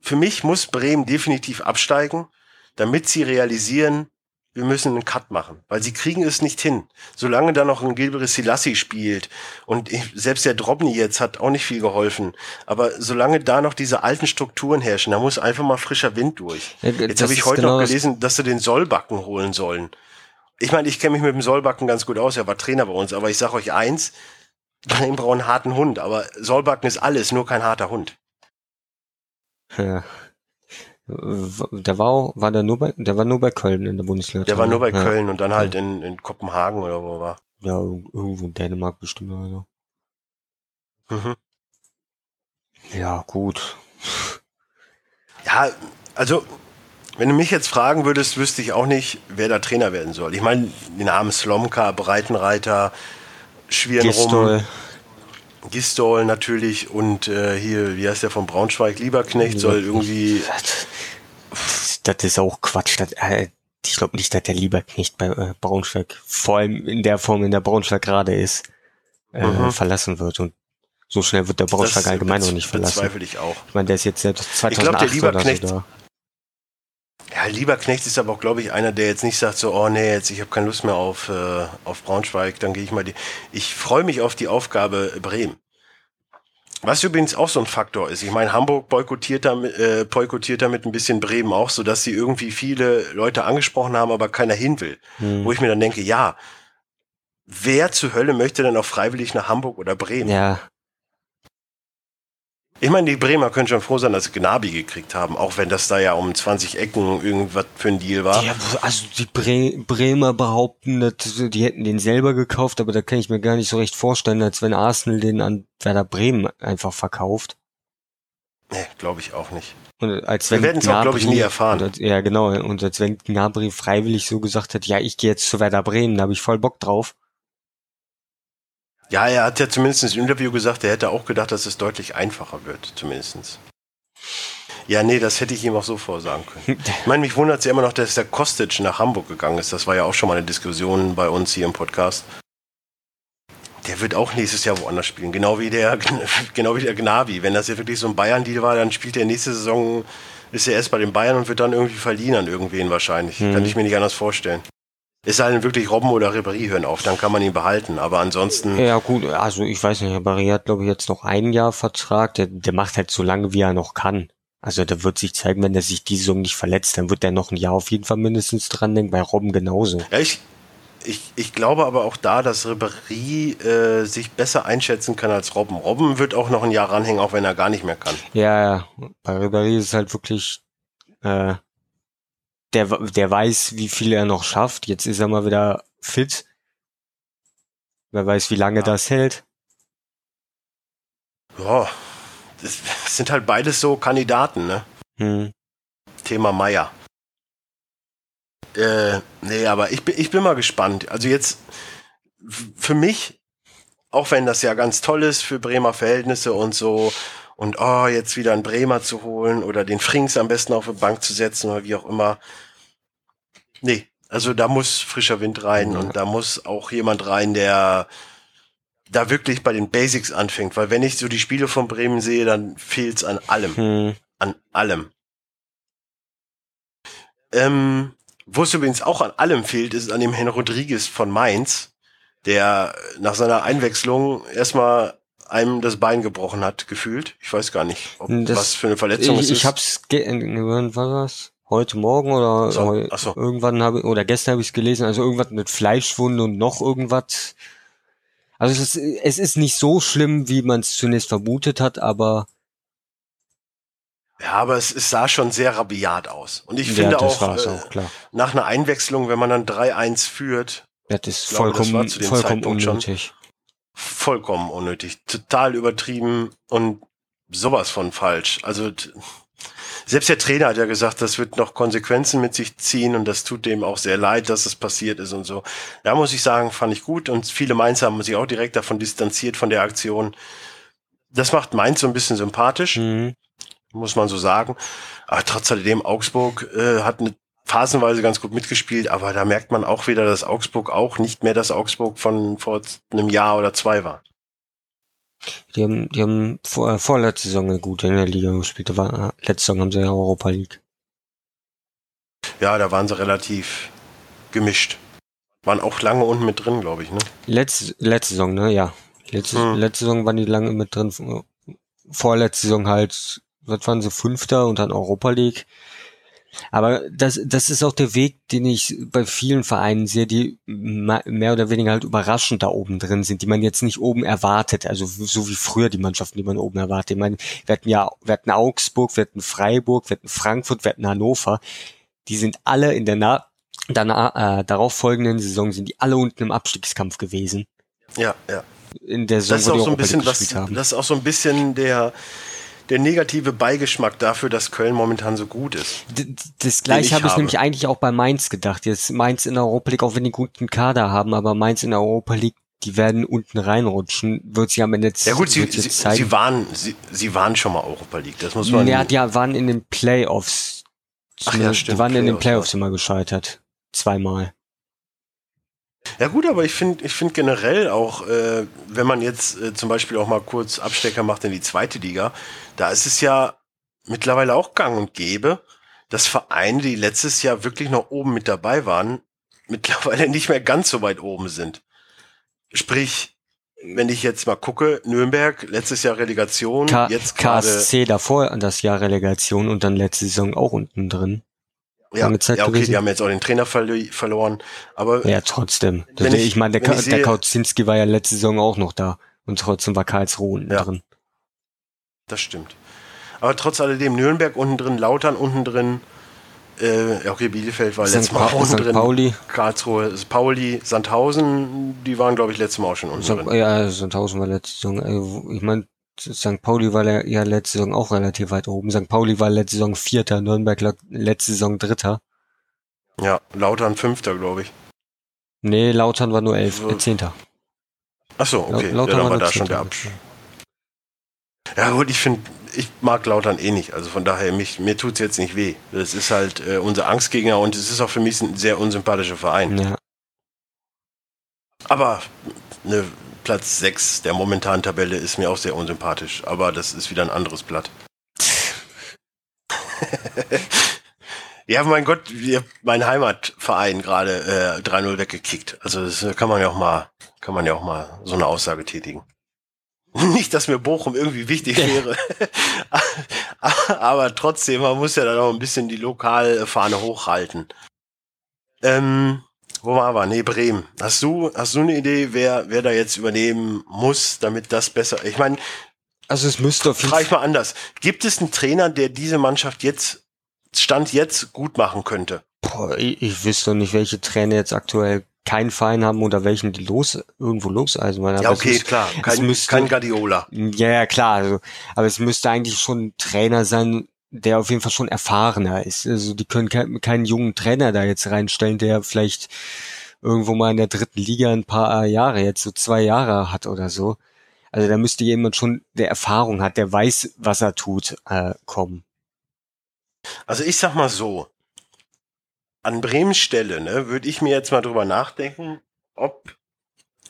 für mich muss Bremen definitiv absteigen, damit sie realisieren, wir müssen einen Cut machen, weil sie kriegen es nicht hin. Solange da noch ein Gilbert Selassie spielt und selbst der Drobny jetzt hat auch nicht viel geholfen, aber solange da noch diese alten Strukturen herrschen, da muss einfach mal frischer Wind durch. Ja, Jetzt habe ich heute genau noch gelesen, dass sie den Sollbacken holen sollen. Ich meine, ich kenne mich mit dem Sollbacken ganz gut aus, er war Trainer bei uns, aber ich sage euch eins, Bremen braucht einen harten Hund, aber Solbakken ist alles, nur kein harter Hund. Ja. Der war auch, war der nur bei, der war nur bei Köln in der Bundesliga. Der war nur bei ja. Köln und dann halt in, in Kopenhagen oder wo war. Ja, irgendwo in Dänemark bestimmt oder so. Mhm. Ja, gut. Ja, also, wenn du mich jetzt fragen würdest, wüsste ich auch nicht, wer da Trainer werden soll. Ich meine, die Namen Slomka, Breitenreiter, Schwierenrum, Gistol. Gistol natürlich und äh, hier, wie heißt der von Braunschweig, Lieberknecht soll irgendwie, Das, ist auch Quatsch. Das, äh, ich glaube nicht, dass der Lieberknecht bei äh, Braunschweig, vor allem in der Form, in der Braunschweig gerade ist, äh, Mhm. verlassen wird. Und so schnell wird der Braunschweig das allgemein noch nicht verlassen. bezweifle ich auch. Ich meine, der ist jetzt seit glaub, der 2008 oder Lieberknecht- so da. Ja, Lieberknecht ist aber auch, glaube ich, einer, der jetzt nicht sagt so, oh nee, jetzt ich habe keine Lust mehr auf, äh, auf Braunschweig, dann gehe ich mal die. Ich freue mich auf die Aufgabe Bremen. Was übrigens auch so ein Faktor ist. Ich meine, Hamburg boykottiert damit, äh, boykottiert damit ein bisschen Bremen auch, so dass sie irgendwie viele Leute angesprochen haben, aber keiner hin will. Hm. Wo ich mir dann denke, ja, wer zur Hölle möchte denn auch freiwillig nach Hamburg oder Bremen? Ja, Ich meine, die Bremer können schon froh sein, dass sie Gnabi gekriegt haben, auch wenn das da ja um 20 Ecken irgendwas für ein Deal war. Ja, also die Bre Bremer behaupten, dass die hätten den selber gekauft, aber da kann ich mir gar nicht so recht vorstellen, als wenn Arsenal den an Werder Bremen einfach verkauft. Nee, glaube ich auch nicht. Und als Wir wenn werden's auch, glaub ich, nie erfahren. Als, ja, genau. Und als wenn Gnabry freiwillig so gesagt hat, ja, ich gehe jetzt zu Werder Bremen, da habe ich voll Bock drauf. Ja, er hat ja zumindest im Interview gesagt, er hätte auch gedacht, dass es deutlich einfacher wird, zumindestens. Ja, nee, das hätte ich ihm auch so vorsagen können. Ich meine, mich wundert es ja immer noch, dass der Kostic nach Hamburg gegangen ist. Das war ja auch schon mal eine Diskussion bei uns hier im Podcast. Der wird auch nächstes Jahr woanders spielen, genau wie der, genau wie der Gnavi. Wenn das ja wirklich so ein Bayern-Deal war, dann spielt er nächste Saison, ist er erst bei den Bayern und wird dann irgendwie verliehen an irgendwen wahrscheinlich. Mhm. Kann ich mir nicht anders vorstellen. Es sei denn wirklich Robben oder Ribéry hören auf, dann kann man ihn behalten. Aber ansonsten, Ja, gut, also ich weiß nicht, Barry hat, glaube ich, jetzt noch ein Jahr Vertrag. Der, der macht halt so lange, wie er noch kann. Also der wird sich zeigen, wenn er sich die Saison nicht verletzt, dann wird er noch ein Jahr auf jeden Fall mindestens dran denken, bei Robben genauso. Ja, ich, ich, ich glaube aber auch da, dass Ribéry äh, sich besser einschätzen kann als Robben. Robben wird auch noch ein Jahr ranhängen, auch wenn er gar nicht mehr kann. Ja, ja, bei Ribéry ist es halt wirklich, äh, der, der weiß, wie viel er noch schafft. Jetzt ist er mal wieder fit. Wer weiß, wie lange Ja. das hält. Ja, das sind halt beides so Kandidaten, ne? Hm. Thema Meier. Äh, nee, aber ich bin, ich bin mal gespannt. Also jetzt, für mich, auch wenn das ja ganz toll ist für Bremer Verhältnisse und so, und oh, jetzt wieder einen Bremer zu holen oder den Frings am besten auf die Bank zu setzen oder wie auch immer. Nee, also da muss frischer Wind rein Ja. und da muss auch jemand rein, der da wirklich bei den Basics anfängt. Weil wenn ich so die Spiele von Bremen sehe, dann fehlt's an allem Hm. an allem. Ähm, wo es übrigens auch an allem fehlt, ist an dem Herrn Rodriguez von Mainz, der nach seiner Einwechslung erstmal einem das Bein gebrochen hat, gefühlt. Ich weiß gar nicht, ob, Das- was für eine Verletzung Ich, es ich ist. hab's, ge wann war das? Heute Morgen oder So, so. irgendwann habe oder gestern habe ich es gelesen, also irgendwas mit Fleischwunde und noch irgendwas. Also es ist, es ist nicht so schlimm, wie man es zunächst vermutet hat, aber ja, aber es, es sah schon sehr rabiat aus. Und ich ja, finde das auch, äh, auch, nach einer Einwechslung, wenn man dann 3-1 führt, Das ist glaube, das vollkommen, dem vollkommen Zeitpunkt schon. unnötig. vollkommen unnötig, total übertrieben und sowas von falsch. Also selbst der Trainer hat ja gesagt, das wird noch Konsequenzen mit sich ziehen und das tut dem auch sehr leid, dass es passiert ist und so. Da muss ich sagen, fand ich gut und viele Mainzer haben sich auch direkt davon distanziert von der Aktion. Das macht Mainz so ein bisschen sympathisch, Mhm. muss man so sagen. Aber trotz alledem, Augsburg äh, hat eine phasenweise ganz gut mitgespielt, aber da merkt man auch wieder, dass Augsburg auch nicht mehr das Augsburg von vor einem Jahr oder zwei war. Die haben, die haben vor, äh, vorletzte Saison gute in der Liga gespielt. War, letzte Saison haben sie ja Europa League. Ja, da waren sie relativ gemischt. Waren auch lange unten mit drin, glaube ich, ne? Letzte, letzte Saison, ne? Ja. Letzte, Hm. letzte Saison waren die lange mit drin. Vorletzte Saison halt, was waren sie, Fünfter und dann Europa League. Aber das, das ist auch der Weg, den ich bei vielen Vereinen sehe, die mehr oder weniger halt überraschend da oben drin sind, die man jetzt nicht oben erwartet. Also so wie früher die Mannschaften, die man oben erwartet. Ich meine, wir hatten ja, wir hatten Augsburg, wir hatten Freiburg, wir hatten Frankfurt, wir hatten Hannover. Die sind alle in der na danach, äh, darauf folgenden Saison sind die alle unten im Abstiegskampf gewesen. Ja, ja. In der Saison, das ist auch so ein bisschen, was, das ist auch so ein bisschen der, der negative Beigeschmack dafür, dass Köln momentan so gut ist. D das gleiche habe ich nämlich eigentlich auch bei Mainz gedacht. Jetzt Mainz in der Europa League, auch wenn die guten Kader haben, aber Mainz in der Europa League, die werden unten reinrutschen, wird sie am Ende Ja gut, sie, sie, sie, waren, sie, sie waren schon mal Europa League, das muss man... Ja, die waren in den Playoffs. Ach ja, stimmt. Die waren in den Playoffs immer gescheitert. Zweimal. Ja gut, aber ich finde ich finde generell auch, äh, wenn man jetzt äh, zum Beispiel auch mal kurz Abstecker macht in die zweite Liga, da ist es ja mittlerweile auch gang und gäbe, dass Vereine, die letztes Jahr wirklich noch oben mit dabei waren, mittlerweile nicht mehr ganz so weit oben sind. Sprich, wenn ich jetzt mal gucke, Nürnberg, letztes Jahr Relegation, K jetzt KSC davor das Jahr Relegation und dann letzte Saison auch unten drin. Ja, ja okay, die haben jetzt auch den Trainer verlo verloren, aber ja, trotzdem. ich, ich meine, der, Ka der Kautzinski war ja letzte Saison auch noch da und trotzdem war Karlsruhe unten ja, drin. Das stimmt. Aber trotz alledem Nürnberg unten drin, Lautern unten drin, äh, ja okay, Bielefeld war letztes Mal auch unten drin. Pauli. Karlsruhe, Pauli, Sandhausen, die waren glaube ich letztes Mal auch schon unten St drin. Ja, Sandhausen war letzte Saison. Also, ich meine, St. Pauli war ja letzte Saison auch relativ weit oben. St. Pauli war letzte Saison Vierter, Nürnberg letzte Saison Dritter. Ja, Lautern Fünfter, glaube ich. Nee, Lautern war nur elf, äh, Zehnter. Ach so, okay. Lautern ja, war, war da schon der Absch. Ja gut, ich finde, ich mag Lautern eh nicht. Also von daher, mich, mir tut's jetzt nicht weh. Das ist halt äh, unser Angstgegner und es ist auch für mich ein sehr unsympathischer Verein. Ja. Aber ne, Platz 6 der momentanen Tabelle ist mir auch sehr unsympathisch, aber das ist wieder ein anderes Blatt. ja, mein Gott, wir, mein Heimatverein gerade äh, 3-0 weggekickt. Also das kann man ja auch mal, kann man ja auch mal so eine Aussage tätigen. Nicht, dass mir Bochum irgendwie wichtig wäre. aber trotzdem, man muss ja dann auch ein bisschen die Lokalfahne hochhalten. Ähm, wo war wir? Nee, Bremen. Hast du, hast du eine Idee, wer, wer da jetzt übernehmen muss, damit das besser, ich meine, also es müsste auf jeden Frage ich mal anders. Gibt es einen Trainer, der diese Mannschaft jetzt, Stand jetzt gut machen könnte? Boah, ich, ich wüsste nicht, welche Trainer jetzt aktuell keinen Verein haben oder welchen die los, irgendwo loseisen wollen. ja, okay, müsste, klar. Kein, müsste, kein Guardiola. Ja, ja, klar. Also, aber es müsste eigentlich schon ein Trainer sein, der auf jeden Fall schon erfahrener ist. Also die können ke keinen jungen Trainer da jetzt reinstellen, der vielleicht irgendwo mal in der dritten Liga ein paar Jahre, jetzt so zwei Jahre hat oder so. Also da müsste jemand schon, der Erfahrung hat, der weiß, was er tut, äh, kommen. Also ich sag mal so, an Bremens Stelle, ne, würde ich mir jetzt mal drüber nachdenken, ob,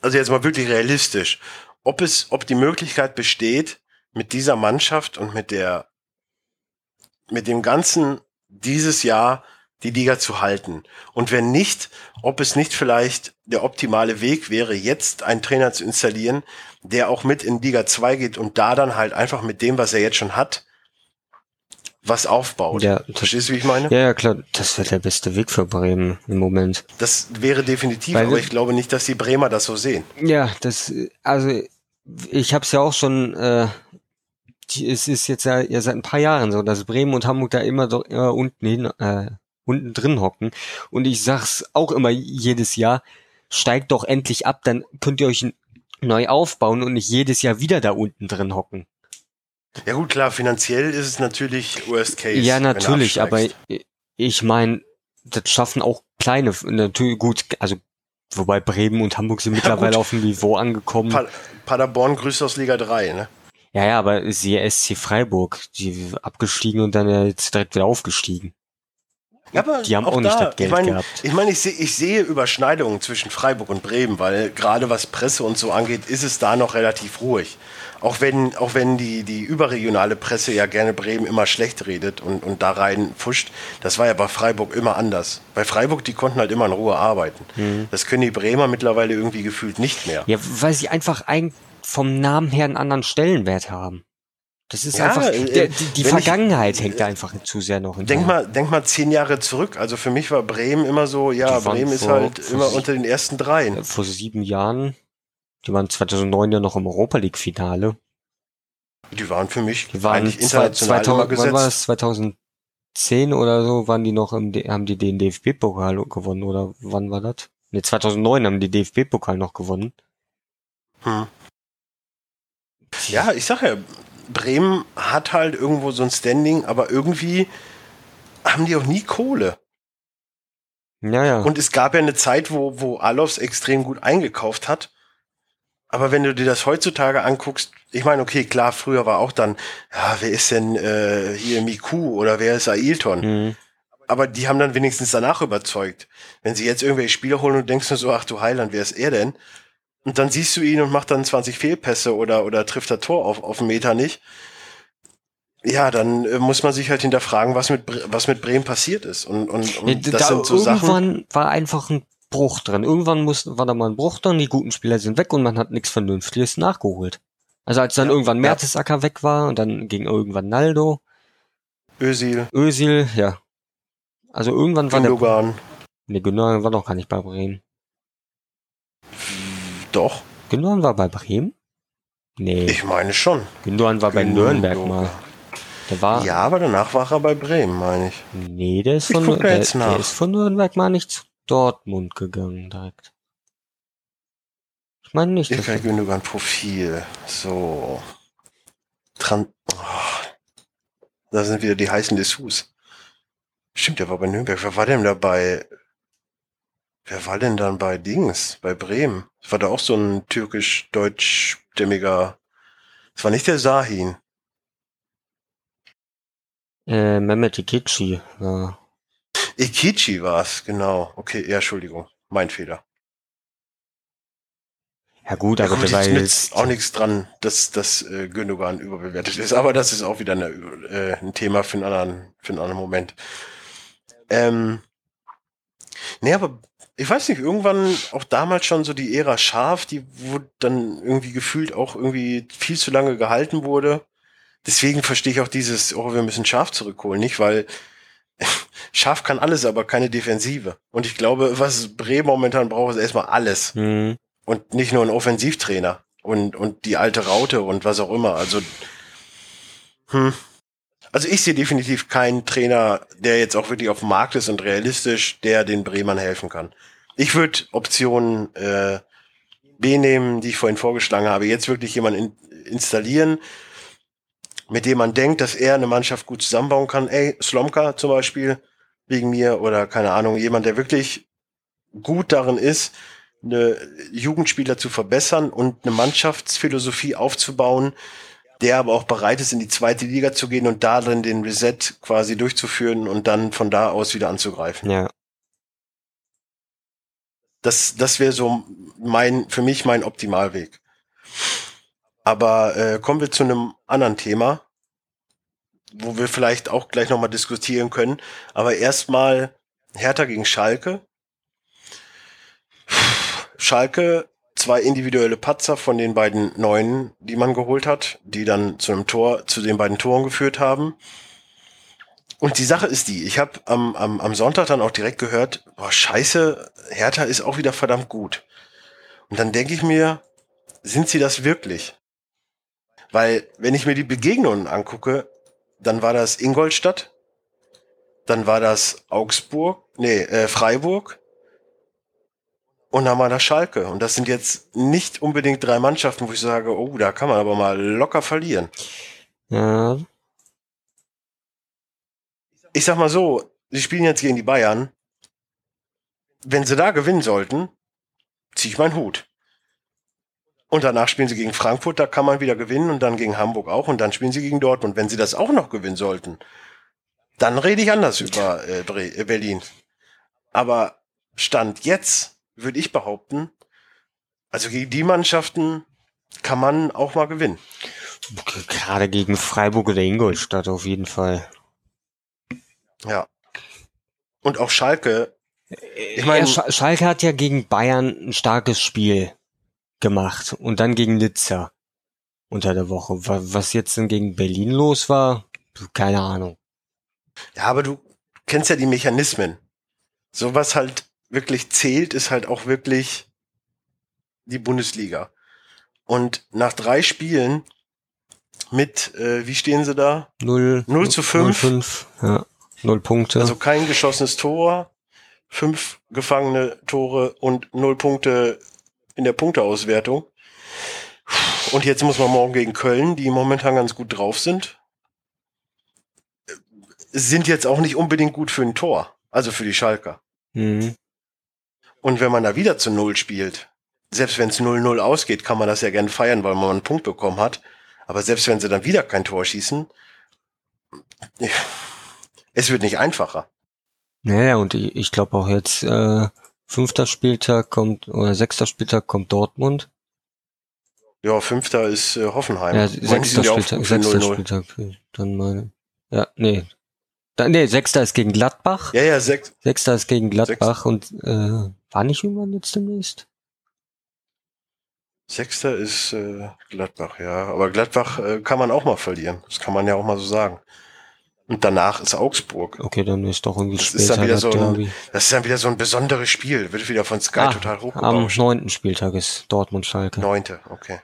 also jetzt mal wirklich realistisch, ob es, ob die Möglichkeit besteht, mit dieser Mannschaft und mit der mit dem Ganzen dieses Jahr die Liga zu halten? Und wenn nicht, ob es nicht vielleicht der optimale Weg wäre, jetzt einen Trainer zu installieren, der auch mit in Liga 2 geht und da dann halt einfach mit dem, was er jetzt schon hat, was aufbaut. Ja, Verstehst du, wie ich meine? Ja, ja, klar, das wäre der beste Weg für Bremen im Moment. Das wäre definitiv, Weil, aber ich glaube nicht, dass die Bremer das so sehen. Ja, das, also ich habe es ja auch schon äh, es ist jetzt ja, ja seit ein paar Jahren so, dass Bremen und Hamburg da immer, doch, immer unten hin, äh, unten drin hocken. Und ich sag's auch immer jedes Jahr, steigt doch endlich ab, dann könnt ihr euch neu aufbauen und nicht jedes Jahr wieder da unten drin hocken. Ja gut, klar, finanziell ist es natürlich Worst Case. Ja, natürlich, aber ich meine, das schaffen auch kleine, natürlich gut, also wobei Bremen und Hamburg sind mittlerweile ja, auf dem Niveau angekommen. Pa Paderborn grüßt aus Liga 3, ne? Ja, ja, aber siehe SC Freiburg, die abgestiegen und dann jetzt direkt wieder aufgestiegen. Ja, aber die haben auch, auch nicht da, das Geld ich mein, gehabt. Ich meine, ich, seh, ich sehe Überschneidungen zwischen Freiburg und Bremen, weil gerade was Presse und so angeht, ist es da noch relativ ruhig. Auch wenn, auch wenn die, die überregionale Presse ja gerne Bremen immer schlecht redet und, und da rein pfuscht, das war ja bei Freiburg immer anders. Bei Freiburg, die konnten halt immer in Ruhe arbeiten. Mhm. Das können die Bremer mittlerweile irgendwie gefühlt nicht mehr. Ja, weil sie einfach ein, vom Namen her einen anderen Stellenwert haben. Das ist Ja, einfach, äh, der, die, die wenn ich- Vergangenheit hängt einfach zu sehr noch hinterher. Denk mal, denk mal zehn Jahre zurück. Also für mich war Bremen immer so, ja, Bremen ist vor- halt vor immer unter den ersten dreien. vor sieben Jahren, die waren 2009 ja noch im Europa League Finale. Die waren für mich Die waren eigentlich international 2000, immer wann war es? 2010 oder so waren die noch im, haben die den DFB-Pokal gewonnen oder wann war das? Ne, 2009 haben die DFB-Pokal noch gewonnen. Hm. Ja, ich sag ja, Bremen hat halt irgendwo so ein Standing, aber irgendwie haben die auch nie Kohle. Ja, ja. Und es gab ja eine Zeit, wo, wo Alofs extrem gut eingekauft hat. Aber wenn du dir das heutzutage anguckst, ich meine, okay, klar, früher war auch dann, ja, wer ist denn äh, hier Miku oder wer ist Ailton? Mhm. Aber die haben dann wenigstens danach überzeugt. Wenn sie jetzt irgendwelche Spieler holen und denkst nur so, ach du Heiland, wer ist er denn? Und dann siehst du ihn und macht dann 20 Fehlpässe oder, oder trifft das Tor auf, auf den Meter nicht. Ja, dann äh, muss man sich halt hinterfragen, was mit, was mit Bremen passiert ist. Und, und, und Ja, das da sind so Sachen. irgendwann war einfach ein Bruch drin. Irgendwann muss, war da mal ein Bruch drin, die guten Spieler sind weg und man hat nichts Vernünftiges nachgeholt. Also als dann Ja, irgendwann ja. Mertesacker weg war und dann ging irgendwann Naldo, Özil, Özil, ja. Also irgendwann war der, Gündogan. ne, Gündogan war doch gar nicht bei Bremen. Doch, Gündogan war bei Bremen? Nee, ich meine schon. Gündogan war bei Gündogan. Nürnberg mal. Der war, Ja, aber danach war er bei Bremen, meine ich. nee, der ist Ich von, der, jetzt der ist von Nürnberg mal nicht zu Dortmund gegangen direkt. Ich meine nicht, dass Ilkay Gündogan Profil. So. Tran oh. Da sind wieder die heißen Dessous. Stimmt, der war bei Nürnberg. Wer war denn da bei... Wer war denn dann bei Dings? Bei Bremen? Das war da auch so ein türkisch-deutschstämmiger... Das war nicht der Sahin. äh, Mehmet Ikici war Ikichi war's, genau. Okay, ja, Entschuldigung. Mein Fehler. Ja gut, aber der war jetzt auch nichts dran, dass, dass äh, Gündogan überbewertet ist. Aber das ist auch wieder eine, äh, ein Thema für einen anderen, für einen anderen Moment. Ähm, nee, aber ich weiß nicht, irgendwann auch damals schon so die Ära scharf, die wurde dann irgendwie gefühlt auch irgendwie viel zu lange gehalten wurde. Deswegen verstehe ich auch dieses, oh, wir müssen scharf zurückholen, nicht? Weil scharf kann alles, aber keine Defensive. Und ich glaube, was Bremen momentan braucht, ist erstmal alles hm, und nicht nur ein Offensivtrainer und, und die alte Raute und was auch immer. Also, hm. Also ich sehe definitiv keinen Trainer, der jetzt auch wirklich auf dem Markt ist und realistisch, der den Bremern helfen kann. Ich würde Option äh, B nehmen, die ich vorhin vorgeschlagen habe. Jetzt wirklich jemanden in, installieren, mit dem man denkt, dass er eine Mannschaft gut zusammenbauen kann. Ey, Slomka zum Beispiel, wegen mir, oder keine Ahnung, jemand, der wirklich gut darin ist, eine Jugendspieler zu verbessern und eine Mannschaftsphilosophie aufzubauen, der aber auch bereit ist, in die zweite Liga zu gehen und da dann den Reset quasi durchzuführen und dann von da aus wieder anzugreifen. ja. Das, das wäre so mein, für mich mein Optimalweg. Aber äh, kommen wir zu einem anderen Thema, wo wir vielleicht auch gleich nochmal diskutieren können. Aber erstmal Hertha gegen Schalke. Schalke, zwei individuelle Patzer von den beiden neuen, die man geholt hat, die dann zu einem Tor, zu den beiden Toren geführt haben. Und die Sache ist die, ich habe am, am, am Sonntag dann auch direkt gehört, boah, scheiße, Hertha ist auch wieder verdammt gut. Und dann denke ich mir, sind sie das wirklich? Weil, wenn ich mir die Begegnungen angucke, dann war das Ingolstadt, dann war das Augsburg, nee, äh, Freiburg und dann war das Schalke. Und das sind jetzt nicht unbedingt drei Mannschaften, wo ich sage, oh, da kann man aber mal locker verlieren. Ja, Ich sag mal so, sie spielen jetzt gegen die Bayern. Wenn sie da gewinnen sollten, ziehe ich meinen Hut. Und danach spielen sie gegen Frankfurt, da kann man wieder gewinnen und dann gegen Hamburg auch und dann spielen sie gegen Dortmund. Wenn sie das auch noch gewinnen sollten, dann rede ich anders über äh, äh, Berlin. Aber Stand jetzt würde ich behaupten, also gegen die Mannschaften kann man auch mal gewinnen. gerade gegen Freiburg oder Ingolstadt auf jeden Fall. Ja. Und auch Schalke, Ich mein- ja, Sch Schalke hat ja gegen Bayern ein starkes Spiel gemacht und dann gegen Nizza. unter der Woche. Was jetzt denn gegen Berlin los war, keine Ahnung. Ja, aber du kennst ja die Mechanismen. So was halt wirklich zählt, ist halt auch wirklich die Bundesliga. Und nach drei Spielen mit, äh, wie stehen sie da? 0, 0 zu 5. 0, 5 ja. 0 Punkte. Also kein geschossenes Tor, fünf gefangene Tore und 0 Punkte in der Punkteauswertung. Und jetzt muss man morgen gegen Köln, die momentan ganz gut drauf sind. Sind jetzt auch nicht unbedingt gut für ein Tor. Also für die Schalker. Mhm. Und wenn man da wieder zu Null spielt, selbst wenn es 0-0 ausgeht, kann man das ja gern feiern, weil man einen Punkt bekommen hat. Aber selbst wenn sie dann wieder kein Tor schießen, es wird nicht einfacher. Naja, und ich, ich glaube auch jetzt, äh, fünfter Spieltag kommt, oder sechster Spieltag kommt Dortmund. Ja, fünfter ist äh, Hoffenheim. Ja, sechster Spieltag, sechster Spieltag, dann meine. Ja, nee. Nee, sechster ist gegen Gladbach. Ja, ja, sech Sechster ist gegen Gladbach Sechster. und äh, war nicht irgendwann jetzt demnächst? Sechster ist äh, Gladbach, ja. Aber Gladbach äh, kann man auch mal verlieren. Das kann man ja auch mal so sagen. Und danach ist Augsburg. Okay, dann ist doch irgendwie das ist dann wieder so ein, Das ist dann wieder so ein besonderes Spiel. Wird wieder von Sky ah, total hochgebaut. Am neunten Spieltag ist Dortmund-Schalke. Neunte, okay.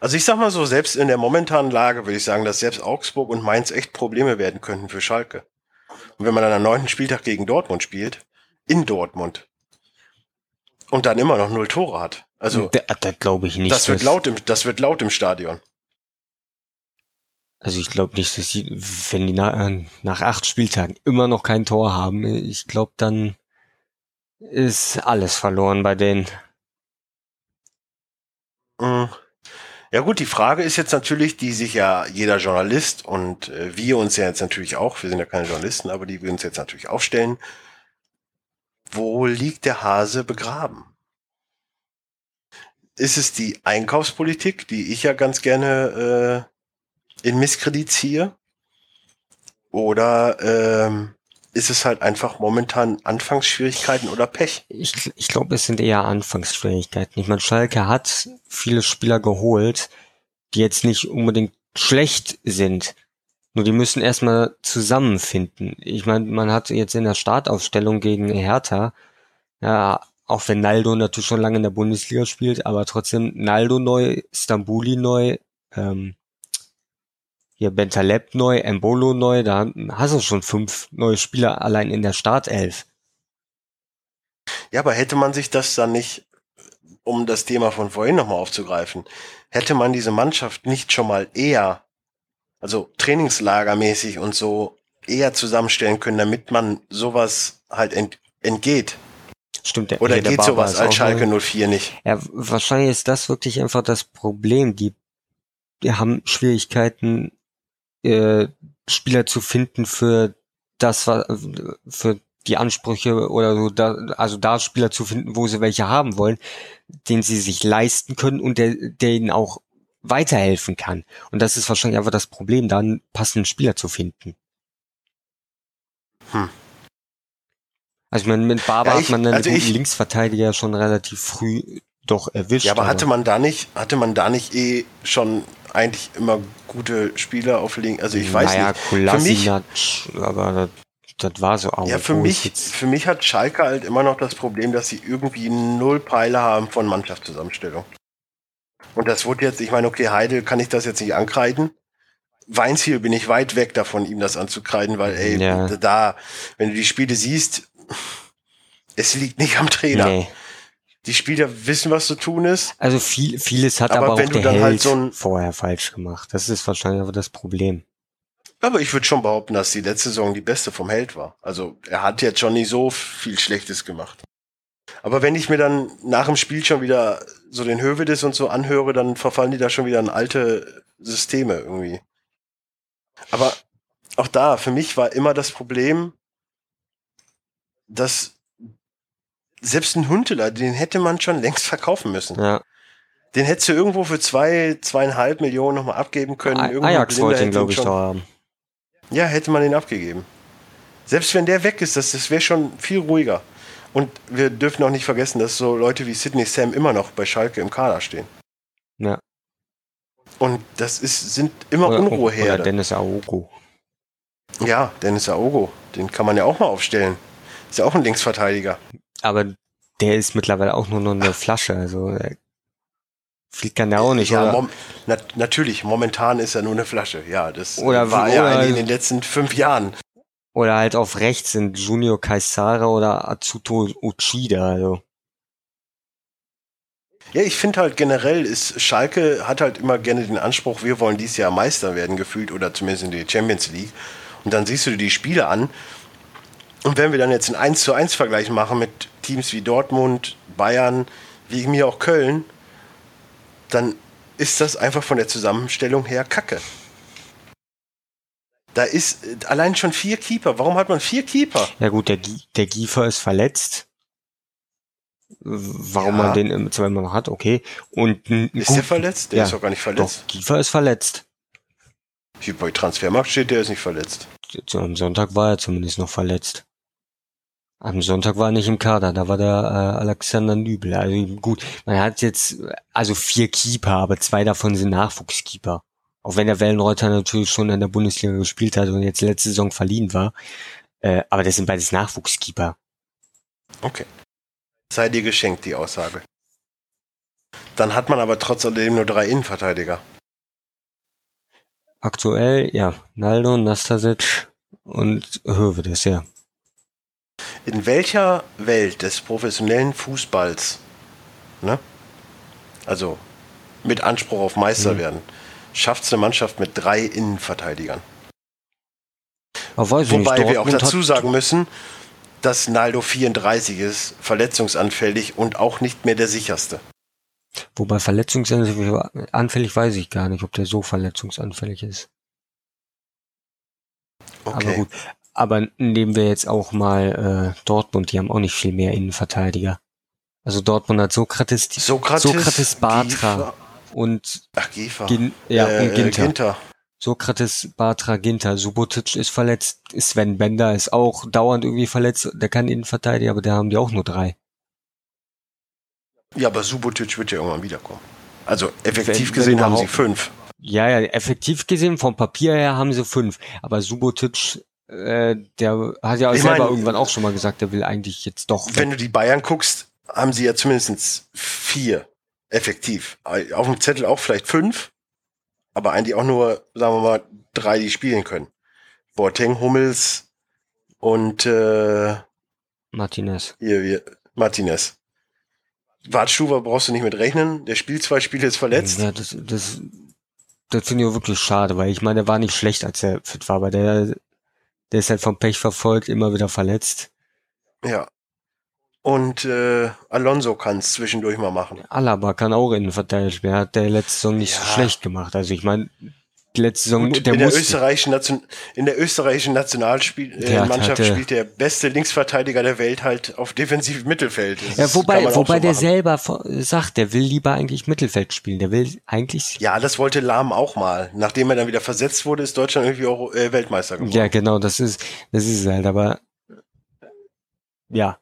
Also ich sag mal so, selbst in der momentanen Lage würde ich sagen, dass selbst Augsburg und Mainz echt Probleme werden könnten für Schalke. Und wenn man dann am neunten Spieltag gegen Dortmund spielt, in Dortmund, und dann immer noch null Tore hat, also, das, das glaube ich nicht. Das wird laut im, das wird laut im Stadion. Also ich glaube nicht, dass sie, wenn die nach, nach acht Spieltagen immer noch kein Tor haben, ich glaube, dann ist alles verloren bei denen. Mhm. Ja gut, die Frage ist jetzt natürlich, die sich ja jeder Journalist und äh, wir uns ja jetzt natürlich auch, wir sind ja keine Journalisten, aber die wir uns jetzt natürlich aufstellen, wo liegt der Hase begraben? ist es die Einkaufspolitik, die ich ja ganz gerne äh, in Misskredit ziehe? Oder ähm, ist es halt einfach momentan Anfangsschwierigkeiten oder Pech? Ich, ich glaube, es sind eher Anfangsschwierigkeiten. Ich meine, Schalke hat viele Spieler geholt, die jetzt nicht unbedingt schlecht sind. Nur die müssen erstmal zusammenfinden. Ich meine, man hat jetzt in der Startaufstellung gegen Hertha ja auch wenn Naldo natürlich schon lange in der Bundesliga spielt, aber trotzdem Naldo neu, Stambuli neu, ähm, hier Bentaleb neu, Embolo neu, da hast du schon fünf neue Spieler allein in der Startelf. Ja, aber hätte man sich das dann nicht, um das Thema von vorhin nochmal aufzugreifen, hätte man diese Mannschaft nicht schon mal eher, also trainingslagermäßig und so eher zusammenstellen können, damit man sowas halt ent, entgeht? Stimmt, der, Oder geht sowas als Schalke 04 nicht? Ja, wahrscheinlich ist das wirklich einfach das Problem. Die, die haben Schwierigkeiten, äh, Spieler zu finden für das, für die Ansprüche oder so, da, also da Spieler zu finden, wo sie welche haben wollen, den sie sich leisten können und der, der ihnen auch weiterhelfen kann. Und das ist wahrscheinlich einfach das Problem, da einen passenden Spieler zu finden. Hm. Also ich meine, mit Barber ja, ich, hat man einen also guten ich, Linksverteidiger schon relativ früh doch erwischt. Ja, aber, hatte man da nicht, hatte man da nicht eh schon eigentlich immer gute Spieler auf Link? Also ich weiß naja, nicht. Kolasinac, aber das, das war so auch. Ja, für mich, für mich hat Schalke halt immer noch das Problem, dass sie irgendwie null Peile haben von Mannschaftszusammenstellung. Und das wurde jetzt, ich meine, okay, Heidel kann ich das jetzt nicht ankreiden. Weinziel bin ich weit weg davon, ihm das anzukreiden, weil, ey, ja. da, wenn du die Spiele siehst, es liegt nicht am Trainer. Nee. Die Spieler wissen, was zu tun ist. Also viel, vieles hat aber, aber auch der Held halt so vorher falsch gemacht. Das ist wahrscheinlich aber das Problem. Aber ich würde schon behaupten, dass die letzte Saison die beste vom Held war. Also er hat jetzt schon nicht so viel Schlechtes gemacht. Aber wenn ich mir dann nach dem Spiel schon wieder so den Hövedes und so anhöre, dann verfallen die da schon wieder in alte Systeme irgendwie. Aber auch da, für mich war immer das Problem, dass selbst ein Hunteler, den hätte man schon längst verkaufen müssen. Ja. Den hättest du irgendwo für zwei, zweieinhalb Millionen nochmal abgeben können. A Ajax wollte ihn, glaube ich, da haben. Ja, hätte man den abgegeben. Selbst wenn der weg ist, das, das wäre schon viel ruhiger. Und wir dürfen auch nicht vergessen, dass so Leute wie Sidney Sam immer noch bei Schalke im Kader stehen. Ja. Und das ist, sind immer Oder, Unruheherde. oder Dennis Aogo. Ja, Dennis Aogo, den kann man ja auch mal aufstellen. Ist ja auch ein Linksverteidiger. Aber der ist mittlerweile auch nur noch eine Flasche, also äh, viel kann der auch nicht, ja, mom na natürlich, momentan ist er nur eine Flasche. Ja, das Oder- war ja oder- in den letzten fünf Jahren. Oder halt auf rechts sind Junior Kaisara oder Atsuto Uchida, also. Ja, ich finde halt generell ist Schalke hat halt immer gerne den Anspruch, wir wollen dieses Jahr Meister werden gefühlt oder zumindest in die Champions League. Und dann siehst du dir die Spiele an. Und wenn wir dann jetzt einen 1 zu 1 Vergleich machen mit Teams wie Dortmund, Bayern, wie mir auch Köln, dann ist das einfach von der Zusammenstellung her Kacke. Da ist äh, allein schon vier Keeper. Warum hat man vier Keeper? Ja gut, der, der Giefer ist verletzt. Warum Ja. man den im Zweifel noch hat, okay. Und Ist gut, der verletzt? Der Ja, ist doch gar nicht verletzt. Doch, Giefer ist verletzt. Hier bei Transfermarkt steht, der ist nicht verletzt. Am Sonntag war er zumindest noch verletzt. Am Sonntag war er nicht im Kader, da war der äh, Alexander Nübel. Also gut, man hat jetzt also vier Keeper, aber zwei davon sind Nachwuchskeeper. Auch wenn der Wellenreuter natürlich schon in der Bundesliga gespielt hat und jetzt letzte Saison verliehen war. Äh, aber das sind beides Nachwuchskeeper. Okay. Sei dir geschenkt, die Aussage. Dann hat man aber trotz alledem nur drei Innenverteidiger. Aktuell, ja, Naldo, Nastasic und Hövedes, ja. In welcher Welt des professionellen Fußballs, ne? also mit Anspruch auf Meister Mhm. werden, schafft es eine Mannschaft mit drei Innenverteidigern? Aber ich Wobei wir auch dazu sagen müssen, dass Naldo 34 ist, verletzungsanfällig und auch nicht mehr der sicherste. Wobei verletzungsanfällig weiß ich gar nicht, ob der so verletzungsanfällig ist. Aber Okay. gut. Aber nehmen wir jetzt auch mal äh, Dortmund, die haben auch nicht viel mehr Innenverteidiger. Also Dortmund hat Sokrates, die- Sokrates, Sokrates Batra Giefer- und, Ach. Gin, ja, Äh, und Ginter. Ginter. Sokrates, Batra, Ginter. Subotic ist verletzt. Sven Bender ist auch dauernd irgendwie verletzt. Der kann Innenverteidiger, aber da haben die auch nur drei. Ja, aber Subotic wird ja irgendwann wiederkommen. Also effektiv Wenn- wenn gesehen haben sie fünf. Ja, ja, effektiv gesehen, vom Papier her haben sie fünf. Aber Subotic, äh, der hat ja Ich selber mein, irgendwann auch schon mal gesagt, der will eigentlich jetzt doch. Wenn du die Bayern guckst, haben sie ja zumindest vier effektiv. Auf dem Zettel auch vielleicht fünf, aber eigentlich auch nur, sagen wir mal, drei, die spielen können. Boateng, Hummels und äh, Martinez. hier, hier Martinez. Wartstuber brauchst du nicht mit rechnen. Der spielt zwei Spiele, ist verletzt. Ja, das, das, das finde ich auch wirklich schade, weil ich meine, der war nicht schlecht, als er fit war, aber der, der ist halt vom Pech verfolgt, immer wieder verletzt. Ja. Und äh, Alonso kann es zwischendurch mal machen. Alaba kann auch Innenverteidiger spielen, hat der letzte Saison nicht so Ja. schlecht gemacht. Also ich meine, die letzte Saison, Gut, der in, der österreichischen Nation, in der österreichischen Nationalmannschaft hat- Mannschaft hatte- spielt der beste Linksverteidiger der Welt halt auf defensivem Mittelfeld. Das ja, wobei, wobei so der selber sagt, der will lieber eigentlich Mittelfeld spielen. Der will eigentlich Ja, das wollte Lahm auch mal. Nachdem er dann wieder versetzt wurde, ist Deutschland irgendwie auch äh, Weltmeister geworden. Ja, genau, das ist, das ist es halt, aber ja.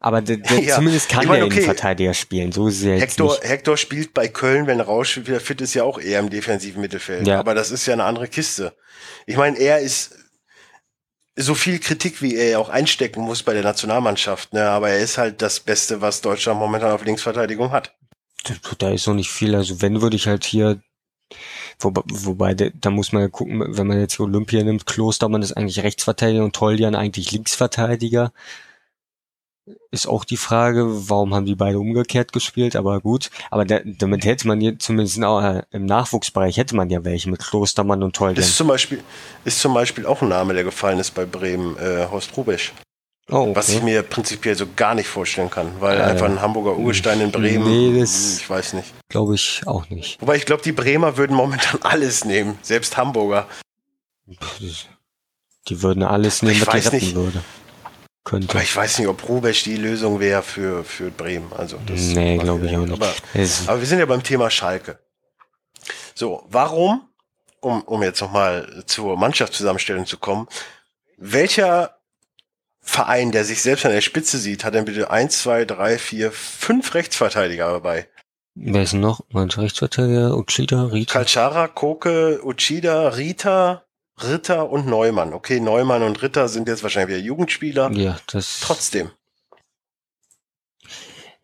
Aber der, der, Ja, zumindest kann ich mein, der okay. Innenverteidiger spielen. So ist es ja jetzt Hector, nicht. Hector spielt bei Köln, wenn Rausch wieder fit ist, ja auch eher im defensiven Mittelfeld. Ja. Aber das ist ja eine andere Kiste. Ich meine, er ist so viel Kritik, wie er auch einstecken muss bei der Nationalmannschaft, ne? aber er ist halt das Beste, was Deutschland momentan auf Linksverteidigung hat. Da ist noch nicht viel. Also wenn würde ich halt hier, wobei, wobei da- da muss man ja gucken, wenn man jetzt Olympia nimmt, Klostermann ist eigentlich Rechtsverteidiger und Toljan eigentlich Linksverteidiger. Ist auch die Frage, warum haben die beide umgekehrt gespielt, aber gut. Aber da, damit hätte man hier zumindest auch, äh, im Nachwuchsbereich hätte man ja welche mit Klostermann und Toljan. Ist zum Beispiel, ist zum Beispiel auch ein Name, der gefallen ist bei Bremen, äh, Horst Rubesch. Oh, Was ich okay. mir prinzipiell so gar nicht vorstellen kann, weil Äh, einfach ein Hamburger Urgestein in Bremen, nee, das- ich weiß nicht. Glaube ich auch nicht. Wobei ich glaube, die Bremer würden momentan alles nehmen, selbst Hamburger. Die würden alles nehmen, Ich was retten nicht. würde. Könnte. Aber ich weiß nicht, ob Rubesch die Lösung wäre für, für Bremen. Also das Nee, glaube ich auch nicht. Aber, aber wir sind ja beim Thema Schalke. So, warum, um, um jetzt nochmal zur Mannschaftszusammenstellung zu kommen, welcher Verein, der sich selbst an der Spitze sieht, hat denn bitte eins, zwei, drei, vier, fünf Rechtsverteidiger dabei? Wer ist denn noch? Mein Rechtsverteidiger, Uchida, Rita. Kalchara, Koke, Uchida, Rita, Ritter und Neumann. Okay, Neumann und Ritter sind jetzt wahrscheinlich wieder Jugendspieler. Ja, das. Trotzdem.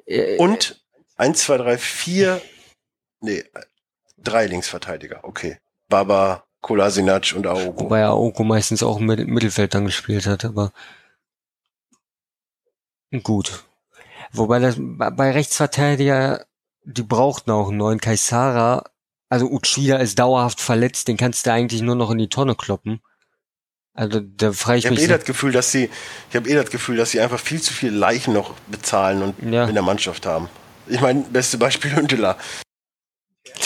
Äh, Und eins, zwei, drei, vier, nee, drei Linksverteidiger. Okay. Baba, Kolasinac und Aogo. Wobei Aoko meistens auch im Mittel- Mittelfeld dann gespielt hat, aber gut. Wobei das bei bei Rechtsverteidiger, die brauchten auch einen neuen Kaisara. Also Uchida ist dauerhaft verletzt, den kannst du eigentlich nur noch in die Tonne kloppen. Also da frage ich Ich habe mich. eh das Gefühl, dass sie, ich habe eh das Gefühl, dass sie einfach viel zu viele Leichen noch bezahlen und Ja. in der Mannschaft haben. Ich meine, beste Beispiel Hündeler.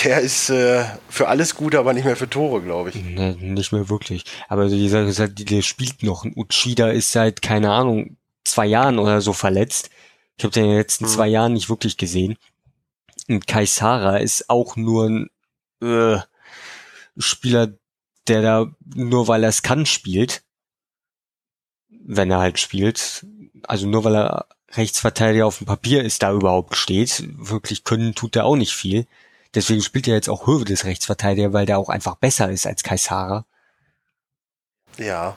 Der ist äh, für alles gut, aber nicht mehr für Tore, glaube ich. Ne, nicht mehr wirklich. Aber halt, die- der spielt noch. Uchida ist seit, keine Ahnung, zwei Jahren oder so verletzt. Ich habe den in den letzten Hm. zwei Jahren nicht wirklich gesehen. Und Kaisara ist auch nur ein äh, Spieler, der da nur weil er es kann spielt. Wenn er halt spielt. Also nur weil er Rechtsverteidiger auf dem Papier ist, da überhaupt steht. Wirklich können tut er auch nicht viel. Deswegen spielt er jetzt auch Höwe des Rechtsverteidiger, weil der auch einfach besser ist als Kaisara. Ja,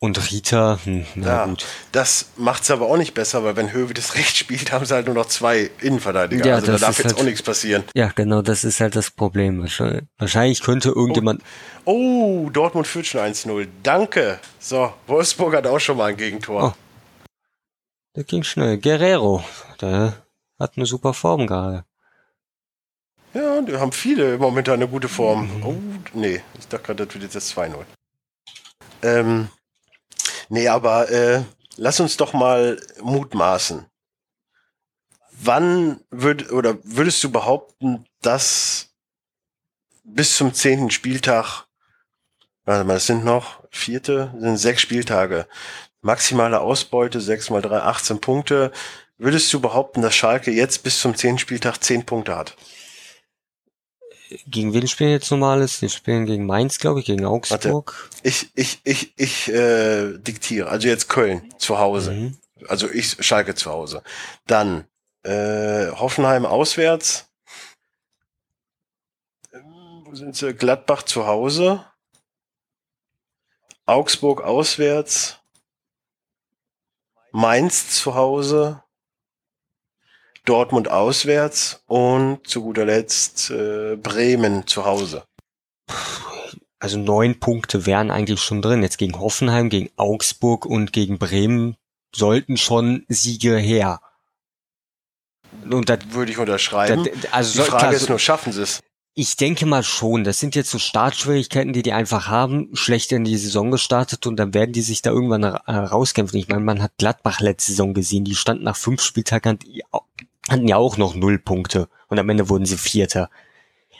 Und Rita, hm, na Ja. gut. das macht's aber auch nicht besser, weil wenn Höwe das Recht spielt, haben sie halt nur noch zwei Innenverteidiger. Ja, also da das darf jetzt halt- auch nichts passieren. Ja, genau, das ist halt das Problem. Wahrscheinlich, könnte irgendjemand. Oh, Dortmund führt schon 1-0. Danke. So, Wolfsburg hat auch schon mal ein Gegentor. Oh. Das ging schnell. Guerrero, der hat eine super Form gerade. Ja, die haben viele momentan eine gute Form. Mhm. Oh, nee, ich dachte gerade, das wird jetzt 2-0. Ähm, nee, aber äh, lass uns doch mal mutmaßen. Wann würd, oder würdest du behaupten, dass bis zum zehnten Spieltag, warte mal, es sind noch vierte, sind sechs Spieltage, maximale Ausbeute, sechs mal drei, 18 Punkte. Würdest du behaupten, dass Schalke jetzt bis zum zehnten Spieltag zehn Punkte hat? Gegen wen spielen jetzt normales? Wir spielen gegen Mainz, glaube ich, gegen Augsburg. Ich, ich, ich, ich äh, diktiere. Also jetzt Köln zu Hause. Mhm. Also ich Schalke zu Hause. Dann äh, Hoffenheim auswärts. Ähm, Wo sind sie? Gladbach zu Hause. Augsburg auswärts. Mainz zu Hause. Dortmund auswärts und zu guter Letzt äh, Bremen zu Hause. Also neun Punkte wären eigentlich schon drin. Jetzt gegen Hoffenheim, gegen Augsburg und gegen Bremen sollten schon Siege her. Und das, Würde ich unterschreiben. das also Die Frage klar, ist nur, schaffen sie es? Ich denke mal schon. Das sind jetzt so Startschwierigkeiten, die die einfach haben, schlecht in die Saison gestartet und dann werden die sich da irgendwann äh, rauskämpfen. Ich meine, man hat Gladbach letzte Saison gesehen, die standen nach fünf Spieltagen, hatten ja auch noch null Punkte und am Ende wurden sie Vierter.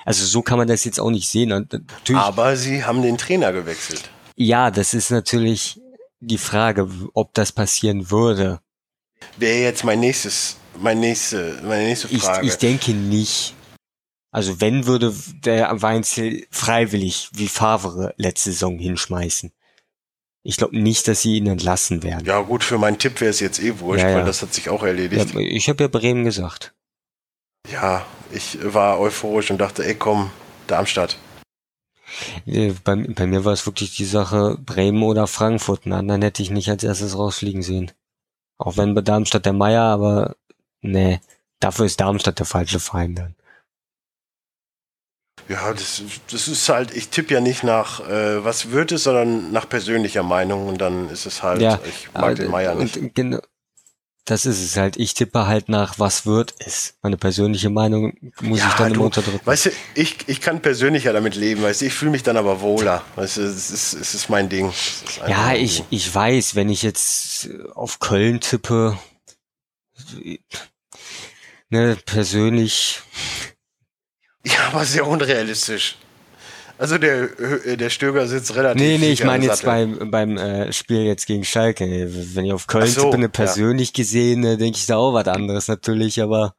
Also so kann man das jetzt auch nicht sehen. Aber sie haben den Trainer gewechselt. ja, das ist natürlich die Frage, ob das passieren würde. Wäre jetzt mein nächstes, mein nächste, meine nächste Ich, Frage. ich denke nicht. Also wenn würde der Weinzel freiwillig wie Favre letzte Saison hinschmeißen. Ich glaube nicht, dass sie ihn entlassen werden. ja gut, für meinen Tipp wäre es jetzt eh wurscht, Ja, ja. weil das hat sich auch Ja, erledigt. ich habe ja Bremen gesagt. Ja, ich war euphorisch und dachte, ey komm, Darmstadt. Äh, Bei, bei mir war es wirklich die Sache Bremen oder Frankfurt. Einen anderen hätte ich nicht als erstes rausfliegen sehen. Auch wenn bei Darmstadt der Meier, aber nee, dafür ist Darmstadt der falsche Verein dann. Ja, das, das ist halt, ich tippe ja nicht nach, äh, was wird es, sondern nach persönlicher Meinung und dann ist es halt, Ja, ich mag den Meier nicht. Und, genau, das ist es halt. Ich tippe halt nach, was wird es. Meine persönliche Meinung muss Ja, ich dann immer du, unterdrücken. Weißt du, ich, ich kann persönlich ja damit leben, weißt du, ich fühle mich dann aber wohler. Weißt du, es ist, es ist mein Ding. Ist Ja, ich, ich weiß, wenn ich jetzt auf Köln tippe, ne, persönlich, Ja, aber sehr unrealistisch. Also der, äh, der Stöger sitzt relativ nee, nee, ich meine jetzt beim, beim äh, Spiel jetzt gegen Schalke. Wenn ich auf Köln so, tippe, ne, ja. persönlich gesehen, ne, denke ich da auch was anderes natürlich, aber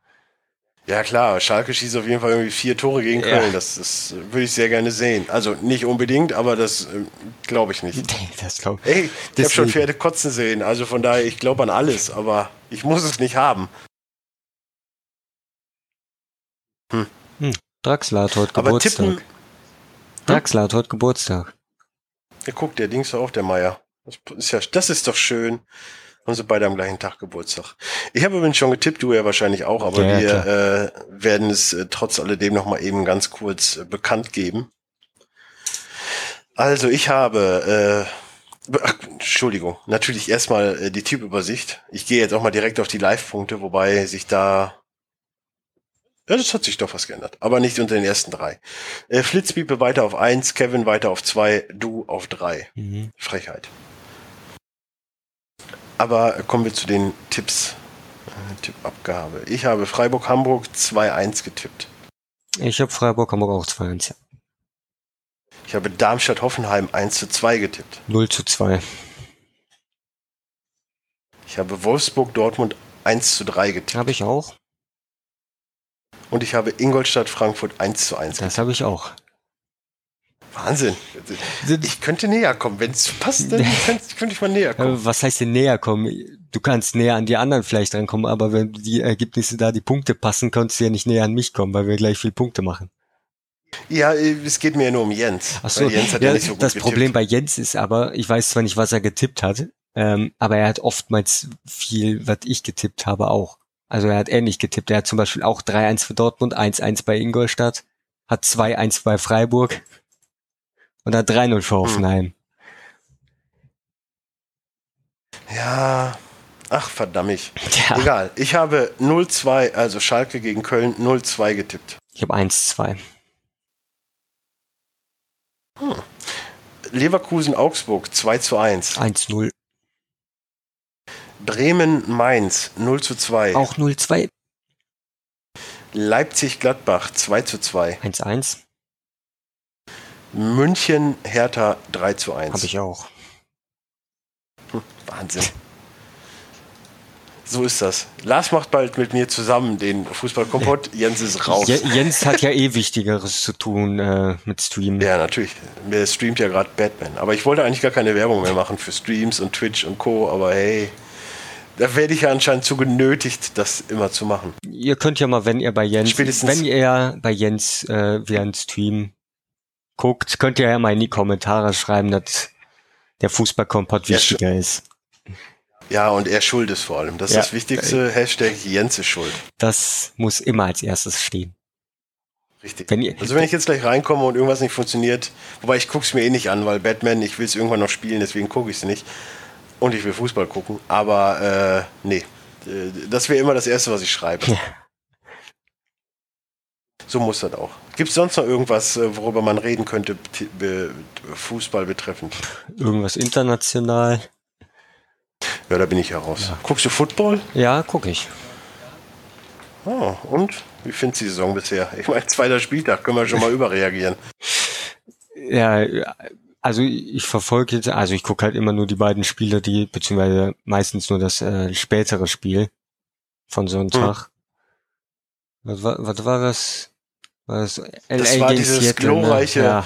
Ja klar, Schalke schießt auf jeden Fall irgendwie vier Tore gegen Ja. Köln. Das, das äh, würde ich sehr gerne sehen. Also nicht unbedingt, aber das äh, glaube ich nicht. das glaube Ey, ich habe schon Pferde kotzen sehen. Also von daher, ich glaube an alles, aber ich muss es nicht haben. Hm, Draxler hat heute Aber Geburtstag. tippen, Draxler hat heute Geburtstag. ja, guck, der Dings auch, der Meier. Das ist ja, das ist doch schön. Haben sie beide am gleichen Tag Geburtstag. Ich habe übrigens schon getippt, du ja wahrscheinlich auch, aber Ja, wir äh, werden es äh, trotz alledem noch mal eben ganz kurz äh, bekannt geben. Also ich habe, äh, ach, Entschuldigung, natürlich erstmal äh, die Typübersicht. Ich gehe jetzt auch mal direkt auf die Live-Punkte, wobei sich da ja, das hat sich doch was geändert. Aber nicht unter den ersten drei. Äh, Flitzpiepe weiter auf eins, Kevin weiter auf zwei, du auf drei. Mhm. Frechheit. Aber kommen wir zu den Tipps. Äh, Tippabgabe. Ich habe Freiburg-Hamburg 2-1 getippt. Ich habe Freiburg Hamburg auch 2-1. Ich habe Darmstadt-Hoffenheim 1 zu 2 getippt. 0 zu 2. Ich habe Wolfsburg-Dortmund 1 zu 3 getippt. Habe ich auch. Und ich habe Ingolstadt-Frankfurt 1 zu 1 getippt. Das habe ich auch. Wahnsinn. Ich könnte näher kommen. Wenn es passt, dann könnte, ich mal näher kommen. Äh, Was heißt denn näher kommen? Du kannst näher an die anderen vielleicht rankommen, aber wenn die Ergebnisse da, die Punkte passen, kannst du ja nicht näher an mich kommen, weil wir gleich viel Punkte machen. Ja, äh, es geht mir ja nur um Jens. Ach so, Jens hat ja, ja, nicht so gut das getippt. Problem bei Jens ist aber, ich weiß zwar nicht, was er getippt hat, ähm, aber er hat oftmals viel, was ich getippt habe, auch. Also er hat ähnlich getippt. Er hat zum Beispiel auch 3-1 für Dortmund, 1-1 bei Ingolstadt, hat 2-1 bei Freiburg und hat 3-0 Hm. für Hoffenheim. Ja, ach verdammt. Tja, Egal. Ich habe 0-2, also Schalke gegen Köln 0-2 getippt. ich habe 1-2. Leverkusen-Augsburg 2 zu 1. 1-0. Bremen-Mainz 0 zu 2. Auch 0-2. Leipzig-Gladbach 2 zu 2. 1-1 München-Hertha 3 zu 1. habe ich auch. Wahnsinn. So ist das. Lars macht bald mit mir zusammen den Fußballkompott. Jens ist raus. Je Jens hat ja eh Wichtigeres zu tun äh, mit Streamen. Ja, natürlich. Mir streamt ja gerade Batman. Aber ich wollte eigentlich gar keine Werbung mehr machen für Streams und Twitch und Co. Aber hey, da werde ich ja anscheinend zu genötigt, das immer zu machen. Ihr könnt ja mal, wenn ihr bei Jens, Spätestens- wenn ihr bei Jens äh, ein Stream guckt, könnt ihr ja mal in die Kommentare schreiben, dass der Fußballkompott Ja, wichtiger ist. Ja, und er schuld ist vor allem. Das ist Ja. das Wichtigste. Hashtag Jens ist schuld. Das muss immer als erstes stehen. Richtig. Wenn ihr, Also wenn ich jetzt gleich reinkomme und irgendwas nicht funktioniert, wobei ich guck's mir eh nicht an, weil Batman, ich will es irgendwann noch spielen, deswegen gucke ich es nicht. Und ich will Fußball gucken. Aber äh, nee, Äh, das wäre immer das Erste, was ich schreibe. Ja. So muss das auch. Gibt es sonst noch irgendwas, äh, worüber man reden könnte, Fußball betreffend? irgendwas international? Ja, da bin ich ja raus. Guckst du Football? Ja, gucke ich. Oh, und? Wie findest du die Saison bisher? Ich meine, zweiter Spieltag, können wir schon mal überreagieren. Ja, also ich verfolge jetzt, also ich gucke halt immer nur die beiden Spiele, die, beziehungsweise meistens nur das äh, spätere Spiel von Sonntag. Was, war, was war das? War das, LA war gegen dieses Seattle, ne? glorreiche- Ja,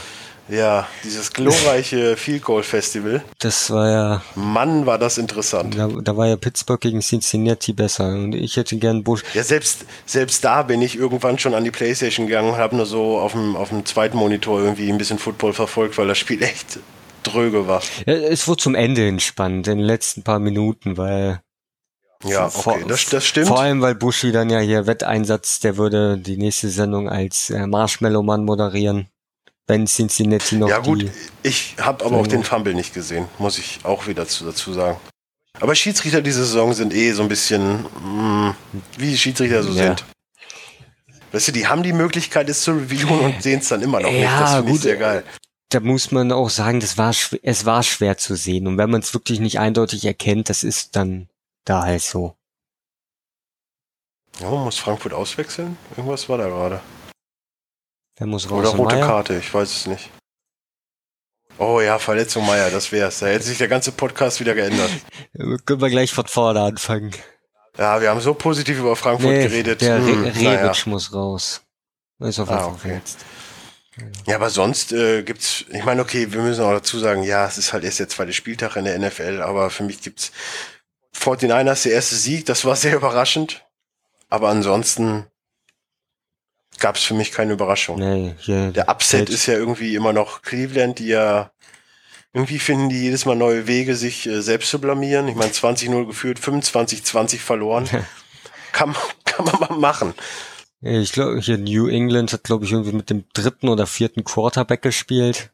Ja, dieses glorreiche Field Goal Festival. das war ja, Mann, war das interessant. da, da war ja Pittsburgh gegen Cincinnati besser und ich hätte gern Bush. Ja, selbst, selbst da bin ich irgendwann schon an die Playstation gegangen und habe nur so auf dem, auf dem zweiten Monitor irgendwie ein bisschen Football verfolgt, weil das Spiel echt dröge war. Ja, es wurde zum Ende entspannt, in den letzten paar Minuten, weil Ja, Vor- okay, das, das stimmt. Vor allem, weil Bushi dann ja hier Wetteinsatz, der würde die nächste Sendung als äh, Marshmallow-Mann moderieren, wenn Cincinnati noch Ja gut, ich habe aber auch den Fumble nicht gesehen, muss ich auch wieder zu, dazu sagen. Aber Schiedsrichter diese Saison sind eh so ein bisschen, mh, wie Schiedsrichter so Ja. sind. Weißt du, die haben die Möglichkeit, es zu reviewen und sehen es dann immer noch nicht. Ja, Das finde ich gut. sehr geil. Da muss man auch sagen, das war es war schwer zu sehen. Und wenn man es wirklich nicht eindeutig erkennt, das ist dann da halt so. Ja, muss Frankfurt auswechseln? Irgendwas war da gerade. Wer muss raus? Oder rote Meier? Karte, ich weiß es nicht. Oh ja, Verletzung Meier, das wär's. Da hätte sich der ganze Podcast wieder geändert. Können wir gleich von vorne anfangen. Ja, wir haben so positiv über Frankfurt Nee, geredet. der Hm, Re naja. Rebic muss raus. Ist auf Ah, jeden Fall okay. verletzt. Ja, aber sonst äh, gibt's, ich meine, okay, wir müssen auch dazu sagen, ja, es ist halt erst der zweite Spieltag in der NFL, aber für mich gibt's 49ers der erste Sieg, das war sehr überraschend. Aber ansonsten gab es für mich keine Überraschung. Nee, hier Der Upset ist ja irgendwie immer noch Cleveland, die ja irgendwie finden die jedes Mal neue Wege, sich äh, selbst zu blamieren. Ich meine, 20-0 geführt, 25-20 verloren. kann, kann man mal machen. Ich glaube, hier New England hat, glaube ich, irgendwie mit dem dritten oder vierten Quarterback gespielt.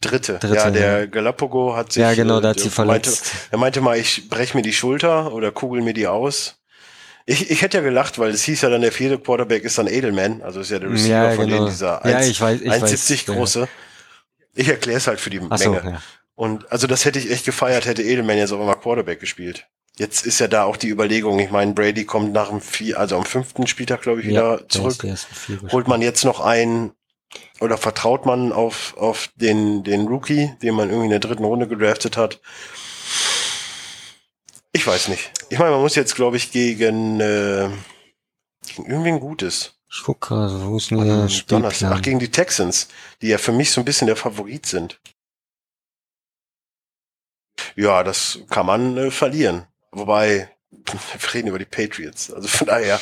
Dritte. Dritte, ja, der ja. Galapago hat sich. Ja, genau, äh, da hat sie meinte, verletzt. er meinte mal, ich brech mir die Schulter oder kugel mir die aus. Ich, ich hätte ja gelacht, weil es hieß ja dann, der vierte Quarterback ist dann Edelman, also ist ja der Receiver Ja, von genau. denen, dieser Ja, 1, ich weiß, ich 1,70 weiß, ja. große. Ich erkläre es halt für die Ach so, Menge. ja. Und also das hätte ich echt gefeiert, hätte Edelman jetzt auch immer Quarterback gespielt. Jetzt ist ja da auch die Überlegung, ich meine, Brady kommt nach dem vier, also am fünften Spieltag, glaube ich, ja, wieder zurück. Holt man jetzt noch einen oder vertraut man auf, auf den, den Rookie, den man irgendwie in der dritten Runde gedraftet hat? Ich weiß nicht. Ich meine, man muss jetzt, glaube ich, gegen, äh, gegen irgendwen Gutes. Ich guck gerade, wo ist denn der Donnerstag. Ach, gegen die Texans, die ja für mich so ein bisschen der Favorit sind. Ja, das kann man äh, verlieren. Wobei, wir reden über die Patriots. Also von daher,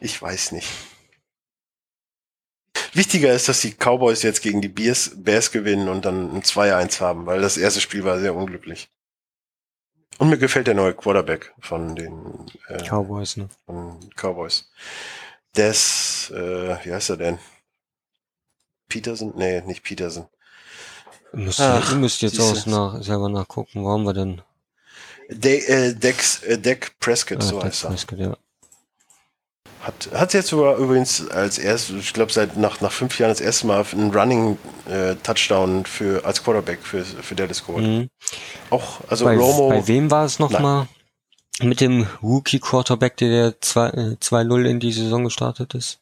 ich weiß nicht. Wichtiger ist, dass die Cowboys jetzt gegen die Bears, Bears gewinnen und dann ein 2-1 haben, weil das erste Spiel war sehr unglücklich. Und mir gefällt der neue Quarterback von den äh, Cowboys, ne? von Cowboys. Des, äh, wie heißt er denn? Peterson? Nee, nicht Peterson. Ihr müsst, Ach, ihr müsst jetzt aus nach, selber nachgucken, wo haben wir denn? De, äh, Dex, äh, Dak Prescott, so Ah, heißt er. Prescott, ja. Hat, hat jetzt sogar übrigens als erstes, ich glaube seit nach, nach fünf Jahren das erste Mal einen Running äh, Touchdown für als Quarterback für, für Dallas geholt. Mhm. Auch, also bei, Romo, bei wem war es nochmal? Mit dem Rookie Quarterback, der der zwei- äh, 2-0 in die Saison gestartet ist?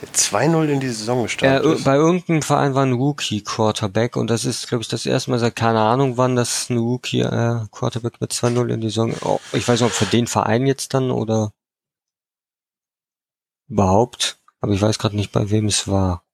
der 2-0 in die Saison gestartet ist. bei irgendeinem Verein war ein Rookie Quarterback und das ist, glaube ich, das erste Mal seit keine Ahnung wann, dass ein Rookie äh, Quarterback mit 2-0 in die Saison. Oh, ich weiß nicht, ob für den Verein jetzt dann oder überhaupt, aber ich weiß gerade nicht, bei wem es war.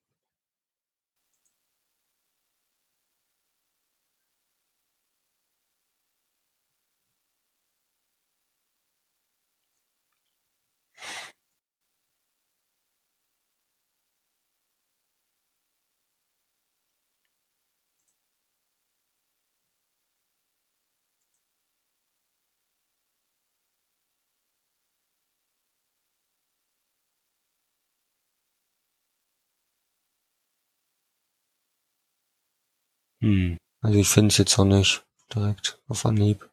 Hm. Also ich finde es jetzt auch nicht direkt auf Anhieb.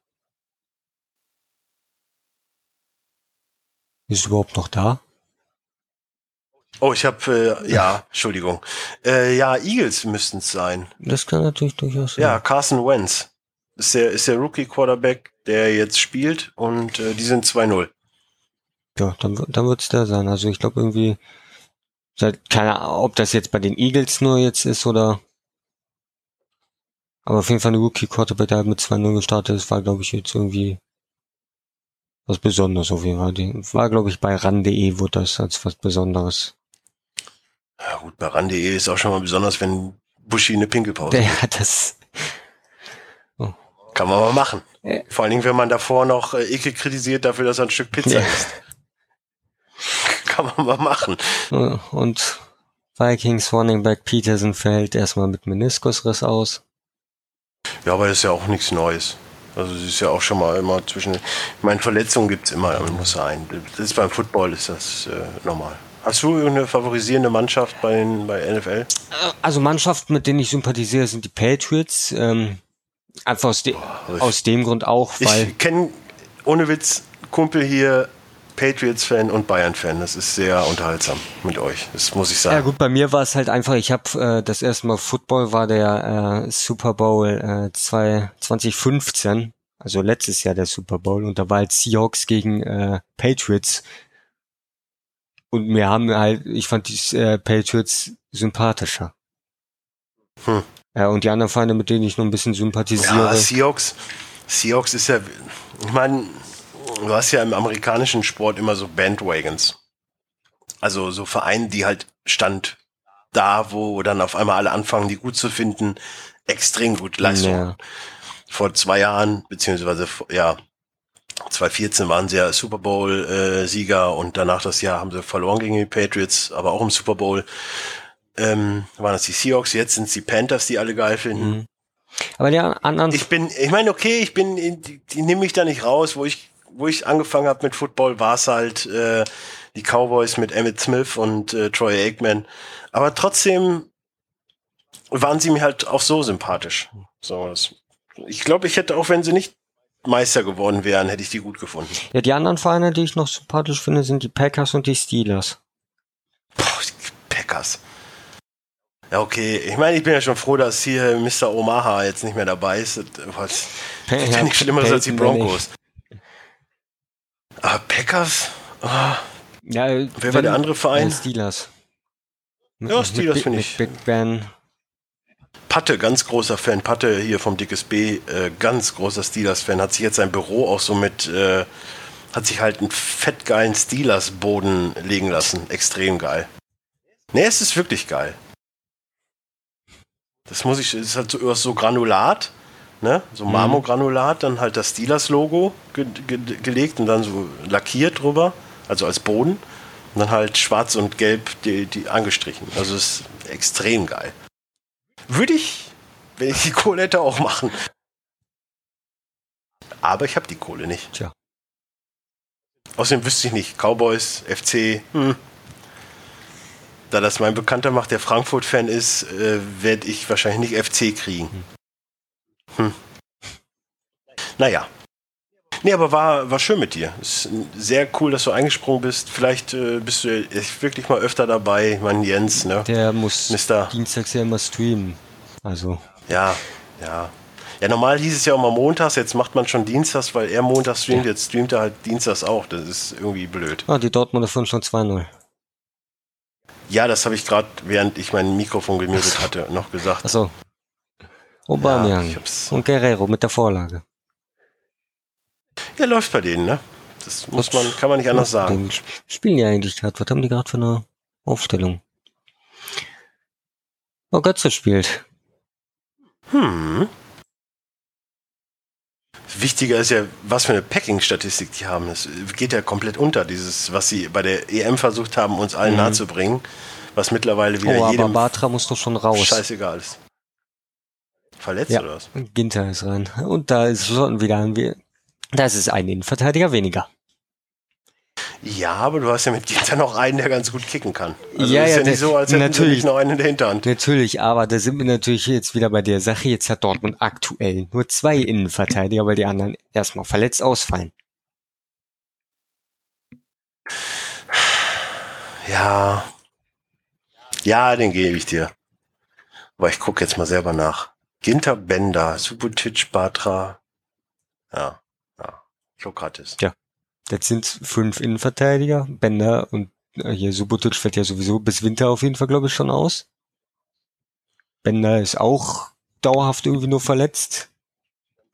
Ist überhaupt noch da? Oh, ich habe, äh, ja, Entschuldigung. Äh, ja, Eagles müssten es sein. Das kann natürlich durchaus Ja, sein. Carson Wentz. Ist der, ist der Rookie-Quarterback, der jetzt spielt und äh, die sind 2-0. Ja, dann, wird- dann wird's der sein. Also ich glaube irgendwie, seit, keine Ahnung, ob das jetzt bei den Eagles nur jetzt ist oder, aber auf jeden Fall ein Rookie Quarterback, der halt mit 2-0 gestartet ist, war glaube ich jetzt irgendwie was Besonderes auf jeden Fall. War glaube ich bei ran.de wurde das als was Besonderes. Ja gut, bei RAN.de ist auch schon mal besonders, wenn Buschi eine Pinkelpause Der hat das, Kann man mal machen. Vor allen Dingen, wenn man davor noch äh, Ike kritisiert dafür, dass er ein Stück Pizza Ja. isst. Kann man mal machen. und Vikings Running Back Peterson fällt erstmal mit Meniskusriss aus. Ja, aber das ist ja auch nichts Neues. Also es ist ja auch schon mal immer zwischen. Ich meine, Verletzungen gibt's immer, man muss sein. Das ist beim Football ist das äh, normal. Hast du irgendeine favorisierende Mannschaft bei, den, bei NFL? Also Mannschaften, mit denen ich sympathisiere, sind die Patriots. Ähm, einfach aus, de aus dem Grund auch, weil Ich kenne ohne Witz Kumpel hier, Patriots-Fan und Bayern-Fan. Das ist sehr unterhaltsam mit euch. Das muss ich Ja sagen. gut, bei mir war es halt einfach, ich habe äh, das erste Mal Football war der äh, Super Bowl äh, 2, 2015, also letztes Jahr der Super Bowl und da war halt Seahawks gegen äh, Patriots und mir haben halt, ich fand die äh, Patriots sympathischer. Hm. Ja, und die anderen Feinde, mit denen ich noch ein bisschen sympathisiere. Ja, Seahawks, Seahawks ist ja, ich meine, du hast ja im amerikanischen Sport immer so Bandwagons. Also so Vereine, die halt Stand da, wo dann auf einmal alle anfangen, die gut zu finden, extrem gut Leistung. Ja. Vor zwei Jahren, beziehungsweise, ja, 2014 waren sie ja Super Bowl-Sieger äh, und danach das Jahr haben sie verloren gegen die Patriots, aber auch im Super Bowl. Ähm, waren das die Seahawks, jetzt sind es die Panthers, die alle geil finden. Mhm. Aber die anderen. Ich bin, ich meine, okay, ich bin, die, die nehme mich da nicht raus, wo ich, wo ich angefangen habe mit Football, war es halt äh, die Cowboys mit Emmett Smith und äh, Troy Aikman. Aber trotzdem waren sie mir halt auch so sympathisch. So, das, ich glaube, ich hätte auch, wenn sie nicht Meister geworden wären, hätte ich die gut gefunden. Ja, die anderen Vereine, die ich noch sympathisch finde, sind die Packers und die Steelers. Boah, die Packers. Ja, okay. Ich meine, ich bin ja schon froh, dass hier Mr. Omaha jetzt nicht mehr dabei ist. Was, das ist ja nicht schlimmer als die Broncos. Aber Packers? Oh. Ja, Wer war der andere Verein? Steelers. Ja, Steelers finde ich. Big Ben. Patte, ganz großer Fan. Patte hier vom Dickes B, äh, ganz großer Steelers-Fan. Hat sich jetzt sein Büro auch so mit, äh, hat sich halt einen fettgeilen Steelers-Boden legen lassen. Extrem geil. Nee, es ist wirklich geil. Das muss ich, es ist halt so, so Granulat, ne? So mhm. Marmorgranulat, dann halt das Steelers-Logo ge ge gelegt und dann so lackiert drüber, also als Boden. Und dann halt schwarz und gelb die, die angestrichen. Also es ist extrem geil. Würde ich, wenn ich die Kohle hätte, auch machen. Aber ich habe die Kohle nicht. Tja. Außerdem wüsste ich nicht, Cowboys, FC, hm. Da das mein Bekannter macht, der Frankfurt-Fan ist, äh, werde ich wahrscheinlich nicht FC kriegen. Hm. Naja. Nee, aber war, war schön mit dir. Ist sehr cool, dass du eingesprungen bist. Vielleicht äh, bist du wirklich mal öfter dabei, mein Jens, ne? Der muss Mister. dienstags ja immer streamen. Also. Ja, ja. Ja, normal hieß es ja auch mal montags, jetzt macht man schon dienstags, weil er montags streamt, ja. jetzt streamt er halt dienstags auch. Das ist irgendwie blöd. Ah, die Dortmunder führen schon 2-0. Ja, das habe ich gerade, während ich mein Mikrofon gemutet hatte, noch gesagt. Achso. Aubameyang ja, und Guerrero mit der Vorlage. Ja, läuft bei denen, ne? Das muss man, kann man nicht anders sagen. Spielen die eigentlich gerade? Was haben die gerade für eine Aufstellung? Oh, Götze spielt. Hm. Wichtiger ist ja, was für eine Packing-Statistik die haben. Das geht ja komplett unter, dieses, was sie bei der EM versucht haben, uns allen mhm. nahezubringen, was mittlerweile wieder oh, jedem aber Batra muss doch schon raus. Scheißegal ist. Verletzt ja, oder was? Ginter ist rein. Und da ist schon wieder ein, das ist ein Innenverteidiger weniger. Ja, aber du hast ja mit Ginter noch einen, der ganz gut kicken kann. Also ja, ist ja, ja nicht so, als hätten natürlich noch einen in der Hinterhand. Natürlich, aber da sind wir natürlich jetzt wieder bei der Sache. Jetzt hat Dortmund aktuell nur zwei Innenverteidiger, weil die anderen erstmal verletzt ausfallen. Ja. Ja, den gebe ich dir. Aber ich gucke jetzt mal selber nach. Ginter, Bender, Subotic, Batra. Ja, ja. Sokrates. Ja. Jetzt sind fünf Innenverteidiger. Bender und äh, hier Subotic fällt ja sowieso bis Winter auf jeden Fall, glaube ich, schon aus. Bender ist auch dauerhaft irgendwie nur verletzt.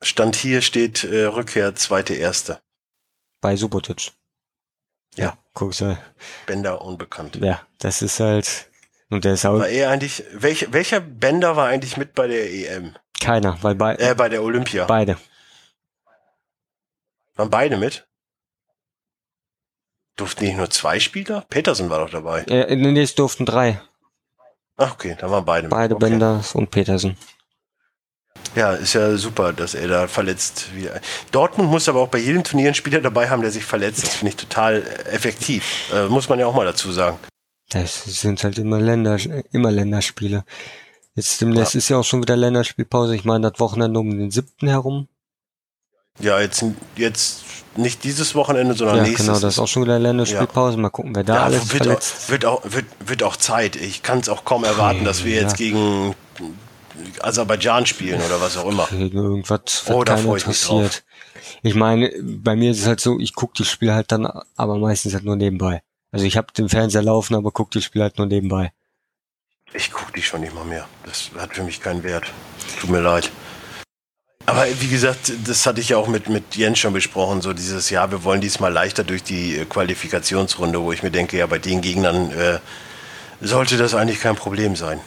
Stand hier steht äh, Rückkehr zweite erste. Bei Subotic. Ja. ja guck's mal. Bender unbekannt. Ja, das ist halt. Und der ist auch. War er eigentlich. Welch, welcher Bender war eigentlich mit bei der EM? Keiner, weil bei. Äh, bei der Olympia. Beide. Waren beide mit? Durften nicht nur zwei Spieler? Petersen war doch dabei. Äh, nee, es durften drei. Ach, okay, da waren beide. Beide okay. Benders und Petersen. Ja, ist ja super, dass er da verletzt wieder. Dortmund muss aber auch bei jedem Turnier einen Spieler dabei haben, der sich verletzt. Das finde ich total effektiv. Äh, muss man ja auch mal dazu sagen. Das sind halt immer Länder, immer Länderspiele. Jetzt demnächst ja. ist ja auch schon wieder Länderspielpause. Ich meine, das Wochenende um den siebten herum. Ja, jetzt, jetzt nicht dieses Wochenende, sondern ja, nächstes. Genau, das ist auch schon wieder Länderspielpause. Ja. Mal gucken, wer da ja, alles wird verletzt. Auch, wird, auch, wird, wird auch Zeit. Ich kann es auch kaum erwarten, dass wir jetzt gegen Aserbaidschan spielen oder was auch immer. Gegen irgendwas, was oh, da freue ich mich drauf. Ich meine, bei mir ist es halt so, ich gucke die Spiele halt dann, aber meistens halt nur nebenbei. Also ich habe den Fernseher laufen, aber gucke die Spiele halt nur nebenbei. Ich gucke die schon nicht mal mehr. Das hat für mich keinen Wert. Tut mir leid. Aber wie gesagt, das hatte ich ja auch mit, mit Jens schon besprochen, so dieses Jahr, wir wollen diesmal leichter durch die äh, Qualifikationsrunde, wo ich mir denke, ja, bei den Gegnern äh, sollte das eigentlich kein Problem sein.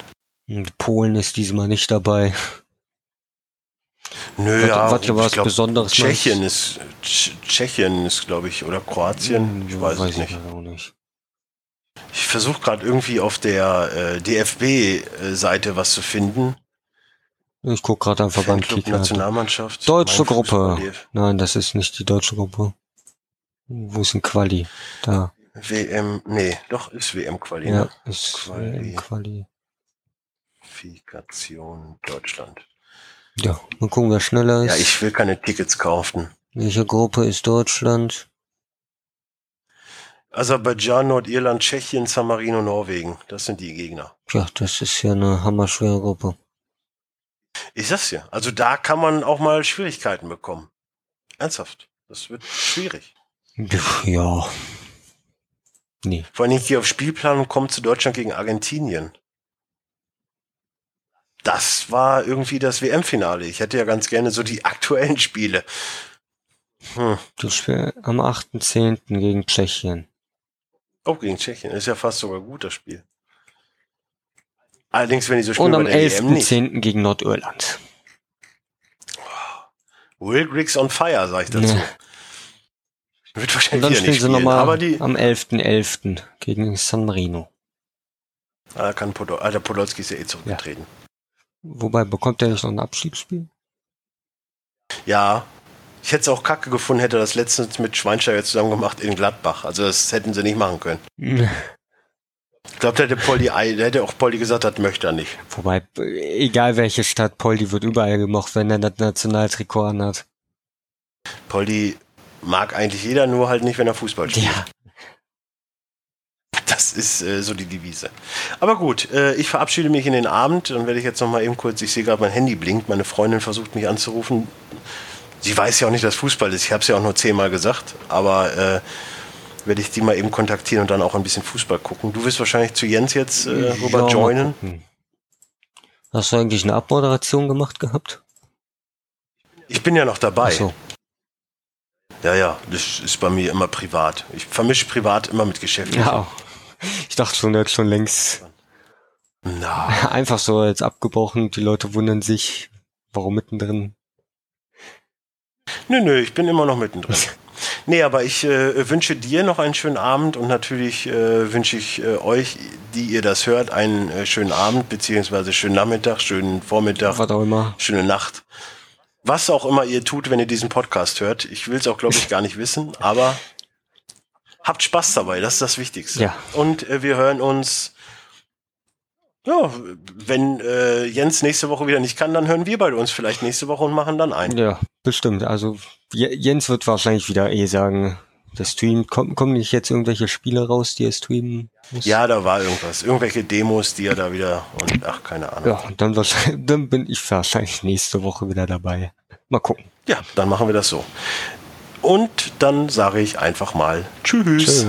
Polen ist diesmal nicht dabei. Nö, Was- ja, was was glaub, Besonderes Tschechien ist, Tsch- Tschechien ist, glaube ich, oder Kroatien, ich weiß, es nicht. nicht. Ich versuche gerade irgendwie auf der äh, DFB-Seite was zu finden. Ich guck gerade einfach beim Kicker. Nationalmannschaft. Deutsche Gruppe. Nein, das ist nicht die deutsche Gruppe. Wo ist ein Quali? Da. WM, nee, doch, ist WM-Quali. Ja, ne? ist Quali. im Quali. Qualifikation Deutschland. Ja, mal gucken, wer schneller ist. Ja, ich will keine Tickets kaufen. Welche Gruppe ist Deutschland? Aserbaidschan, Nordirland, Tschechien, San Marino, Norwegen. Das sind die Gegner. Ja, das ist ja eine hammerschwere Gruppe. Ich sag's dir. Also da kann man auch mal Schwierigkeiten bekommen. Ernsthaft. Das wird schwierig. Ja. Nee. Vor allem ich gehe auf Spielplan und komme zu Deutschland gegen Argentinien. Das war irgendwie das WM-Finale. Ich hätte ja ganz gerne so die aktuellen Spiele. Hm. Das Spiel am 8.10. gegen Tschechien. Oh, gegen Tschechien. Ist ja fast sogar gut, das Spiel. Allerdings, wenn die so spielen Und am bei der WM nicht. 11.10. gegen Nordirland. Will Griggs on fire, sag ich dazu. Ja. Wird Und wahrscheinlich dann wieder spielen nicht sie spielen. nochmal Aber die, am 11.11. gegen San Marino. ah, kann Podol, Alter, Podolski ist ja eh zurückgetreten. Wobei, bekommt er nicht noch ein Abschiedsspiel? Ja. Ich hätte es auch kacke gefunden, hätte er das letztens mit Schweinsteiger zusammen gemacht in Gladbach. Also das hätten sie nicht machen können. Ich glaube, da hätte da hätte auch Polly gesagt, das möchte er nicht. Wobei, egal welche Stadt, Poldi wird überall gemocht, wenn er das Nationaltrikot anhat. Polly mag eigentlich jeder, nur halt nicht, wenn er Fußball spielt. Ja. Das ist äh, so die Devise. Aber gut, äh, ich verabschiede mich in den Abend. Dann werde ich jetzt noch mal eben kurz, ich sehe gerade, mein Handy blinkt. Meine Freundin versucht mich anzurufen. Sie weiß ja auch nicht, dass Fußball ist. Ich habe es ja auch nur zehnmal gesagt. Aber äh, werde ich die mal eben kontaktieren und dann auch ein bisschen Fußball gucken. Du wirst wahrscheinlich zu Jens jetzt äh, rüber Ja, joinen. Hast du eigentlich eine Abmoderation gemacht gehabt? Ich bin ja noch dabei. Ach so. Ja, ja, das ist bei mir immer privat. Ich vermische privat immer mit Geschäft. Ja. Ich dachte schon, jetzt schon längst Na, einfach so jetzt abgebrochen. Die Leute wundern sich, warum mittendrin. Nö, nö, ich bin immer noch mittendrin. Nee, aber ich äh, wünsche dir noch einen schönen Abend und natürlich äh, wünsche ich äh, euch, die ihr das hört, einen äh, schönen Abend, beziehungsweise schönen Nachmittag, schönen Vormittag, Was auch immer. schöne Nacht. Was auch immer ihr tut, wenn ihr diesen Podcast hört. Ich will es auch, glaube ich, gar nicht wissen, aber habt Spaß dabei, das ist das Wichtigste. Ja. Und äh, wir hören uns. Ja, wenn äh, Jens nächste Woche wieder nicht kann, dann hören wir beide uns vielleicht nächste Woche und machen dann ein. Ja, bestimmt. Also Jens wird wahrscheinlich wieder eh sagen, der Stream, kommen, kommen nicht jetzt irgendwelche Spiele raus, die er streamen muss? Ja, da war irgendwas. Irgendwelche Demos, die er da wieder und ach, keine Ahnung. Ja, und dann wahrscheinlich, dann bin ich wahrscheinlich nächste Woche wieder dabei. Mal gucken. Ja, dann machen wir das so. Und dann sage ich einfach mal Tschüss. Tschö.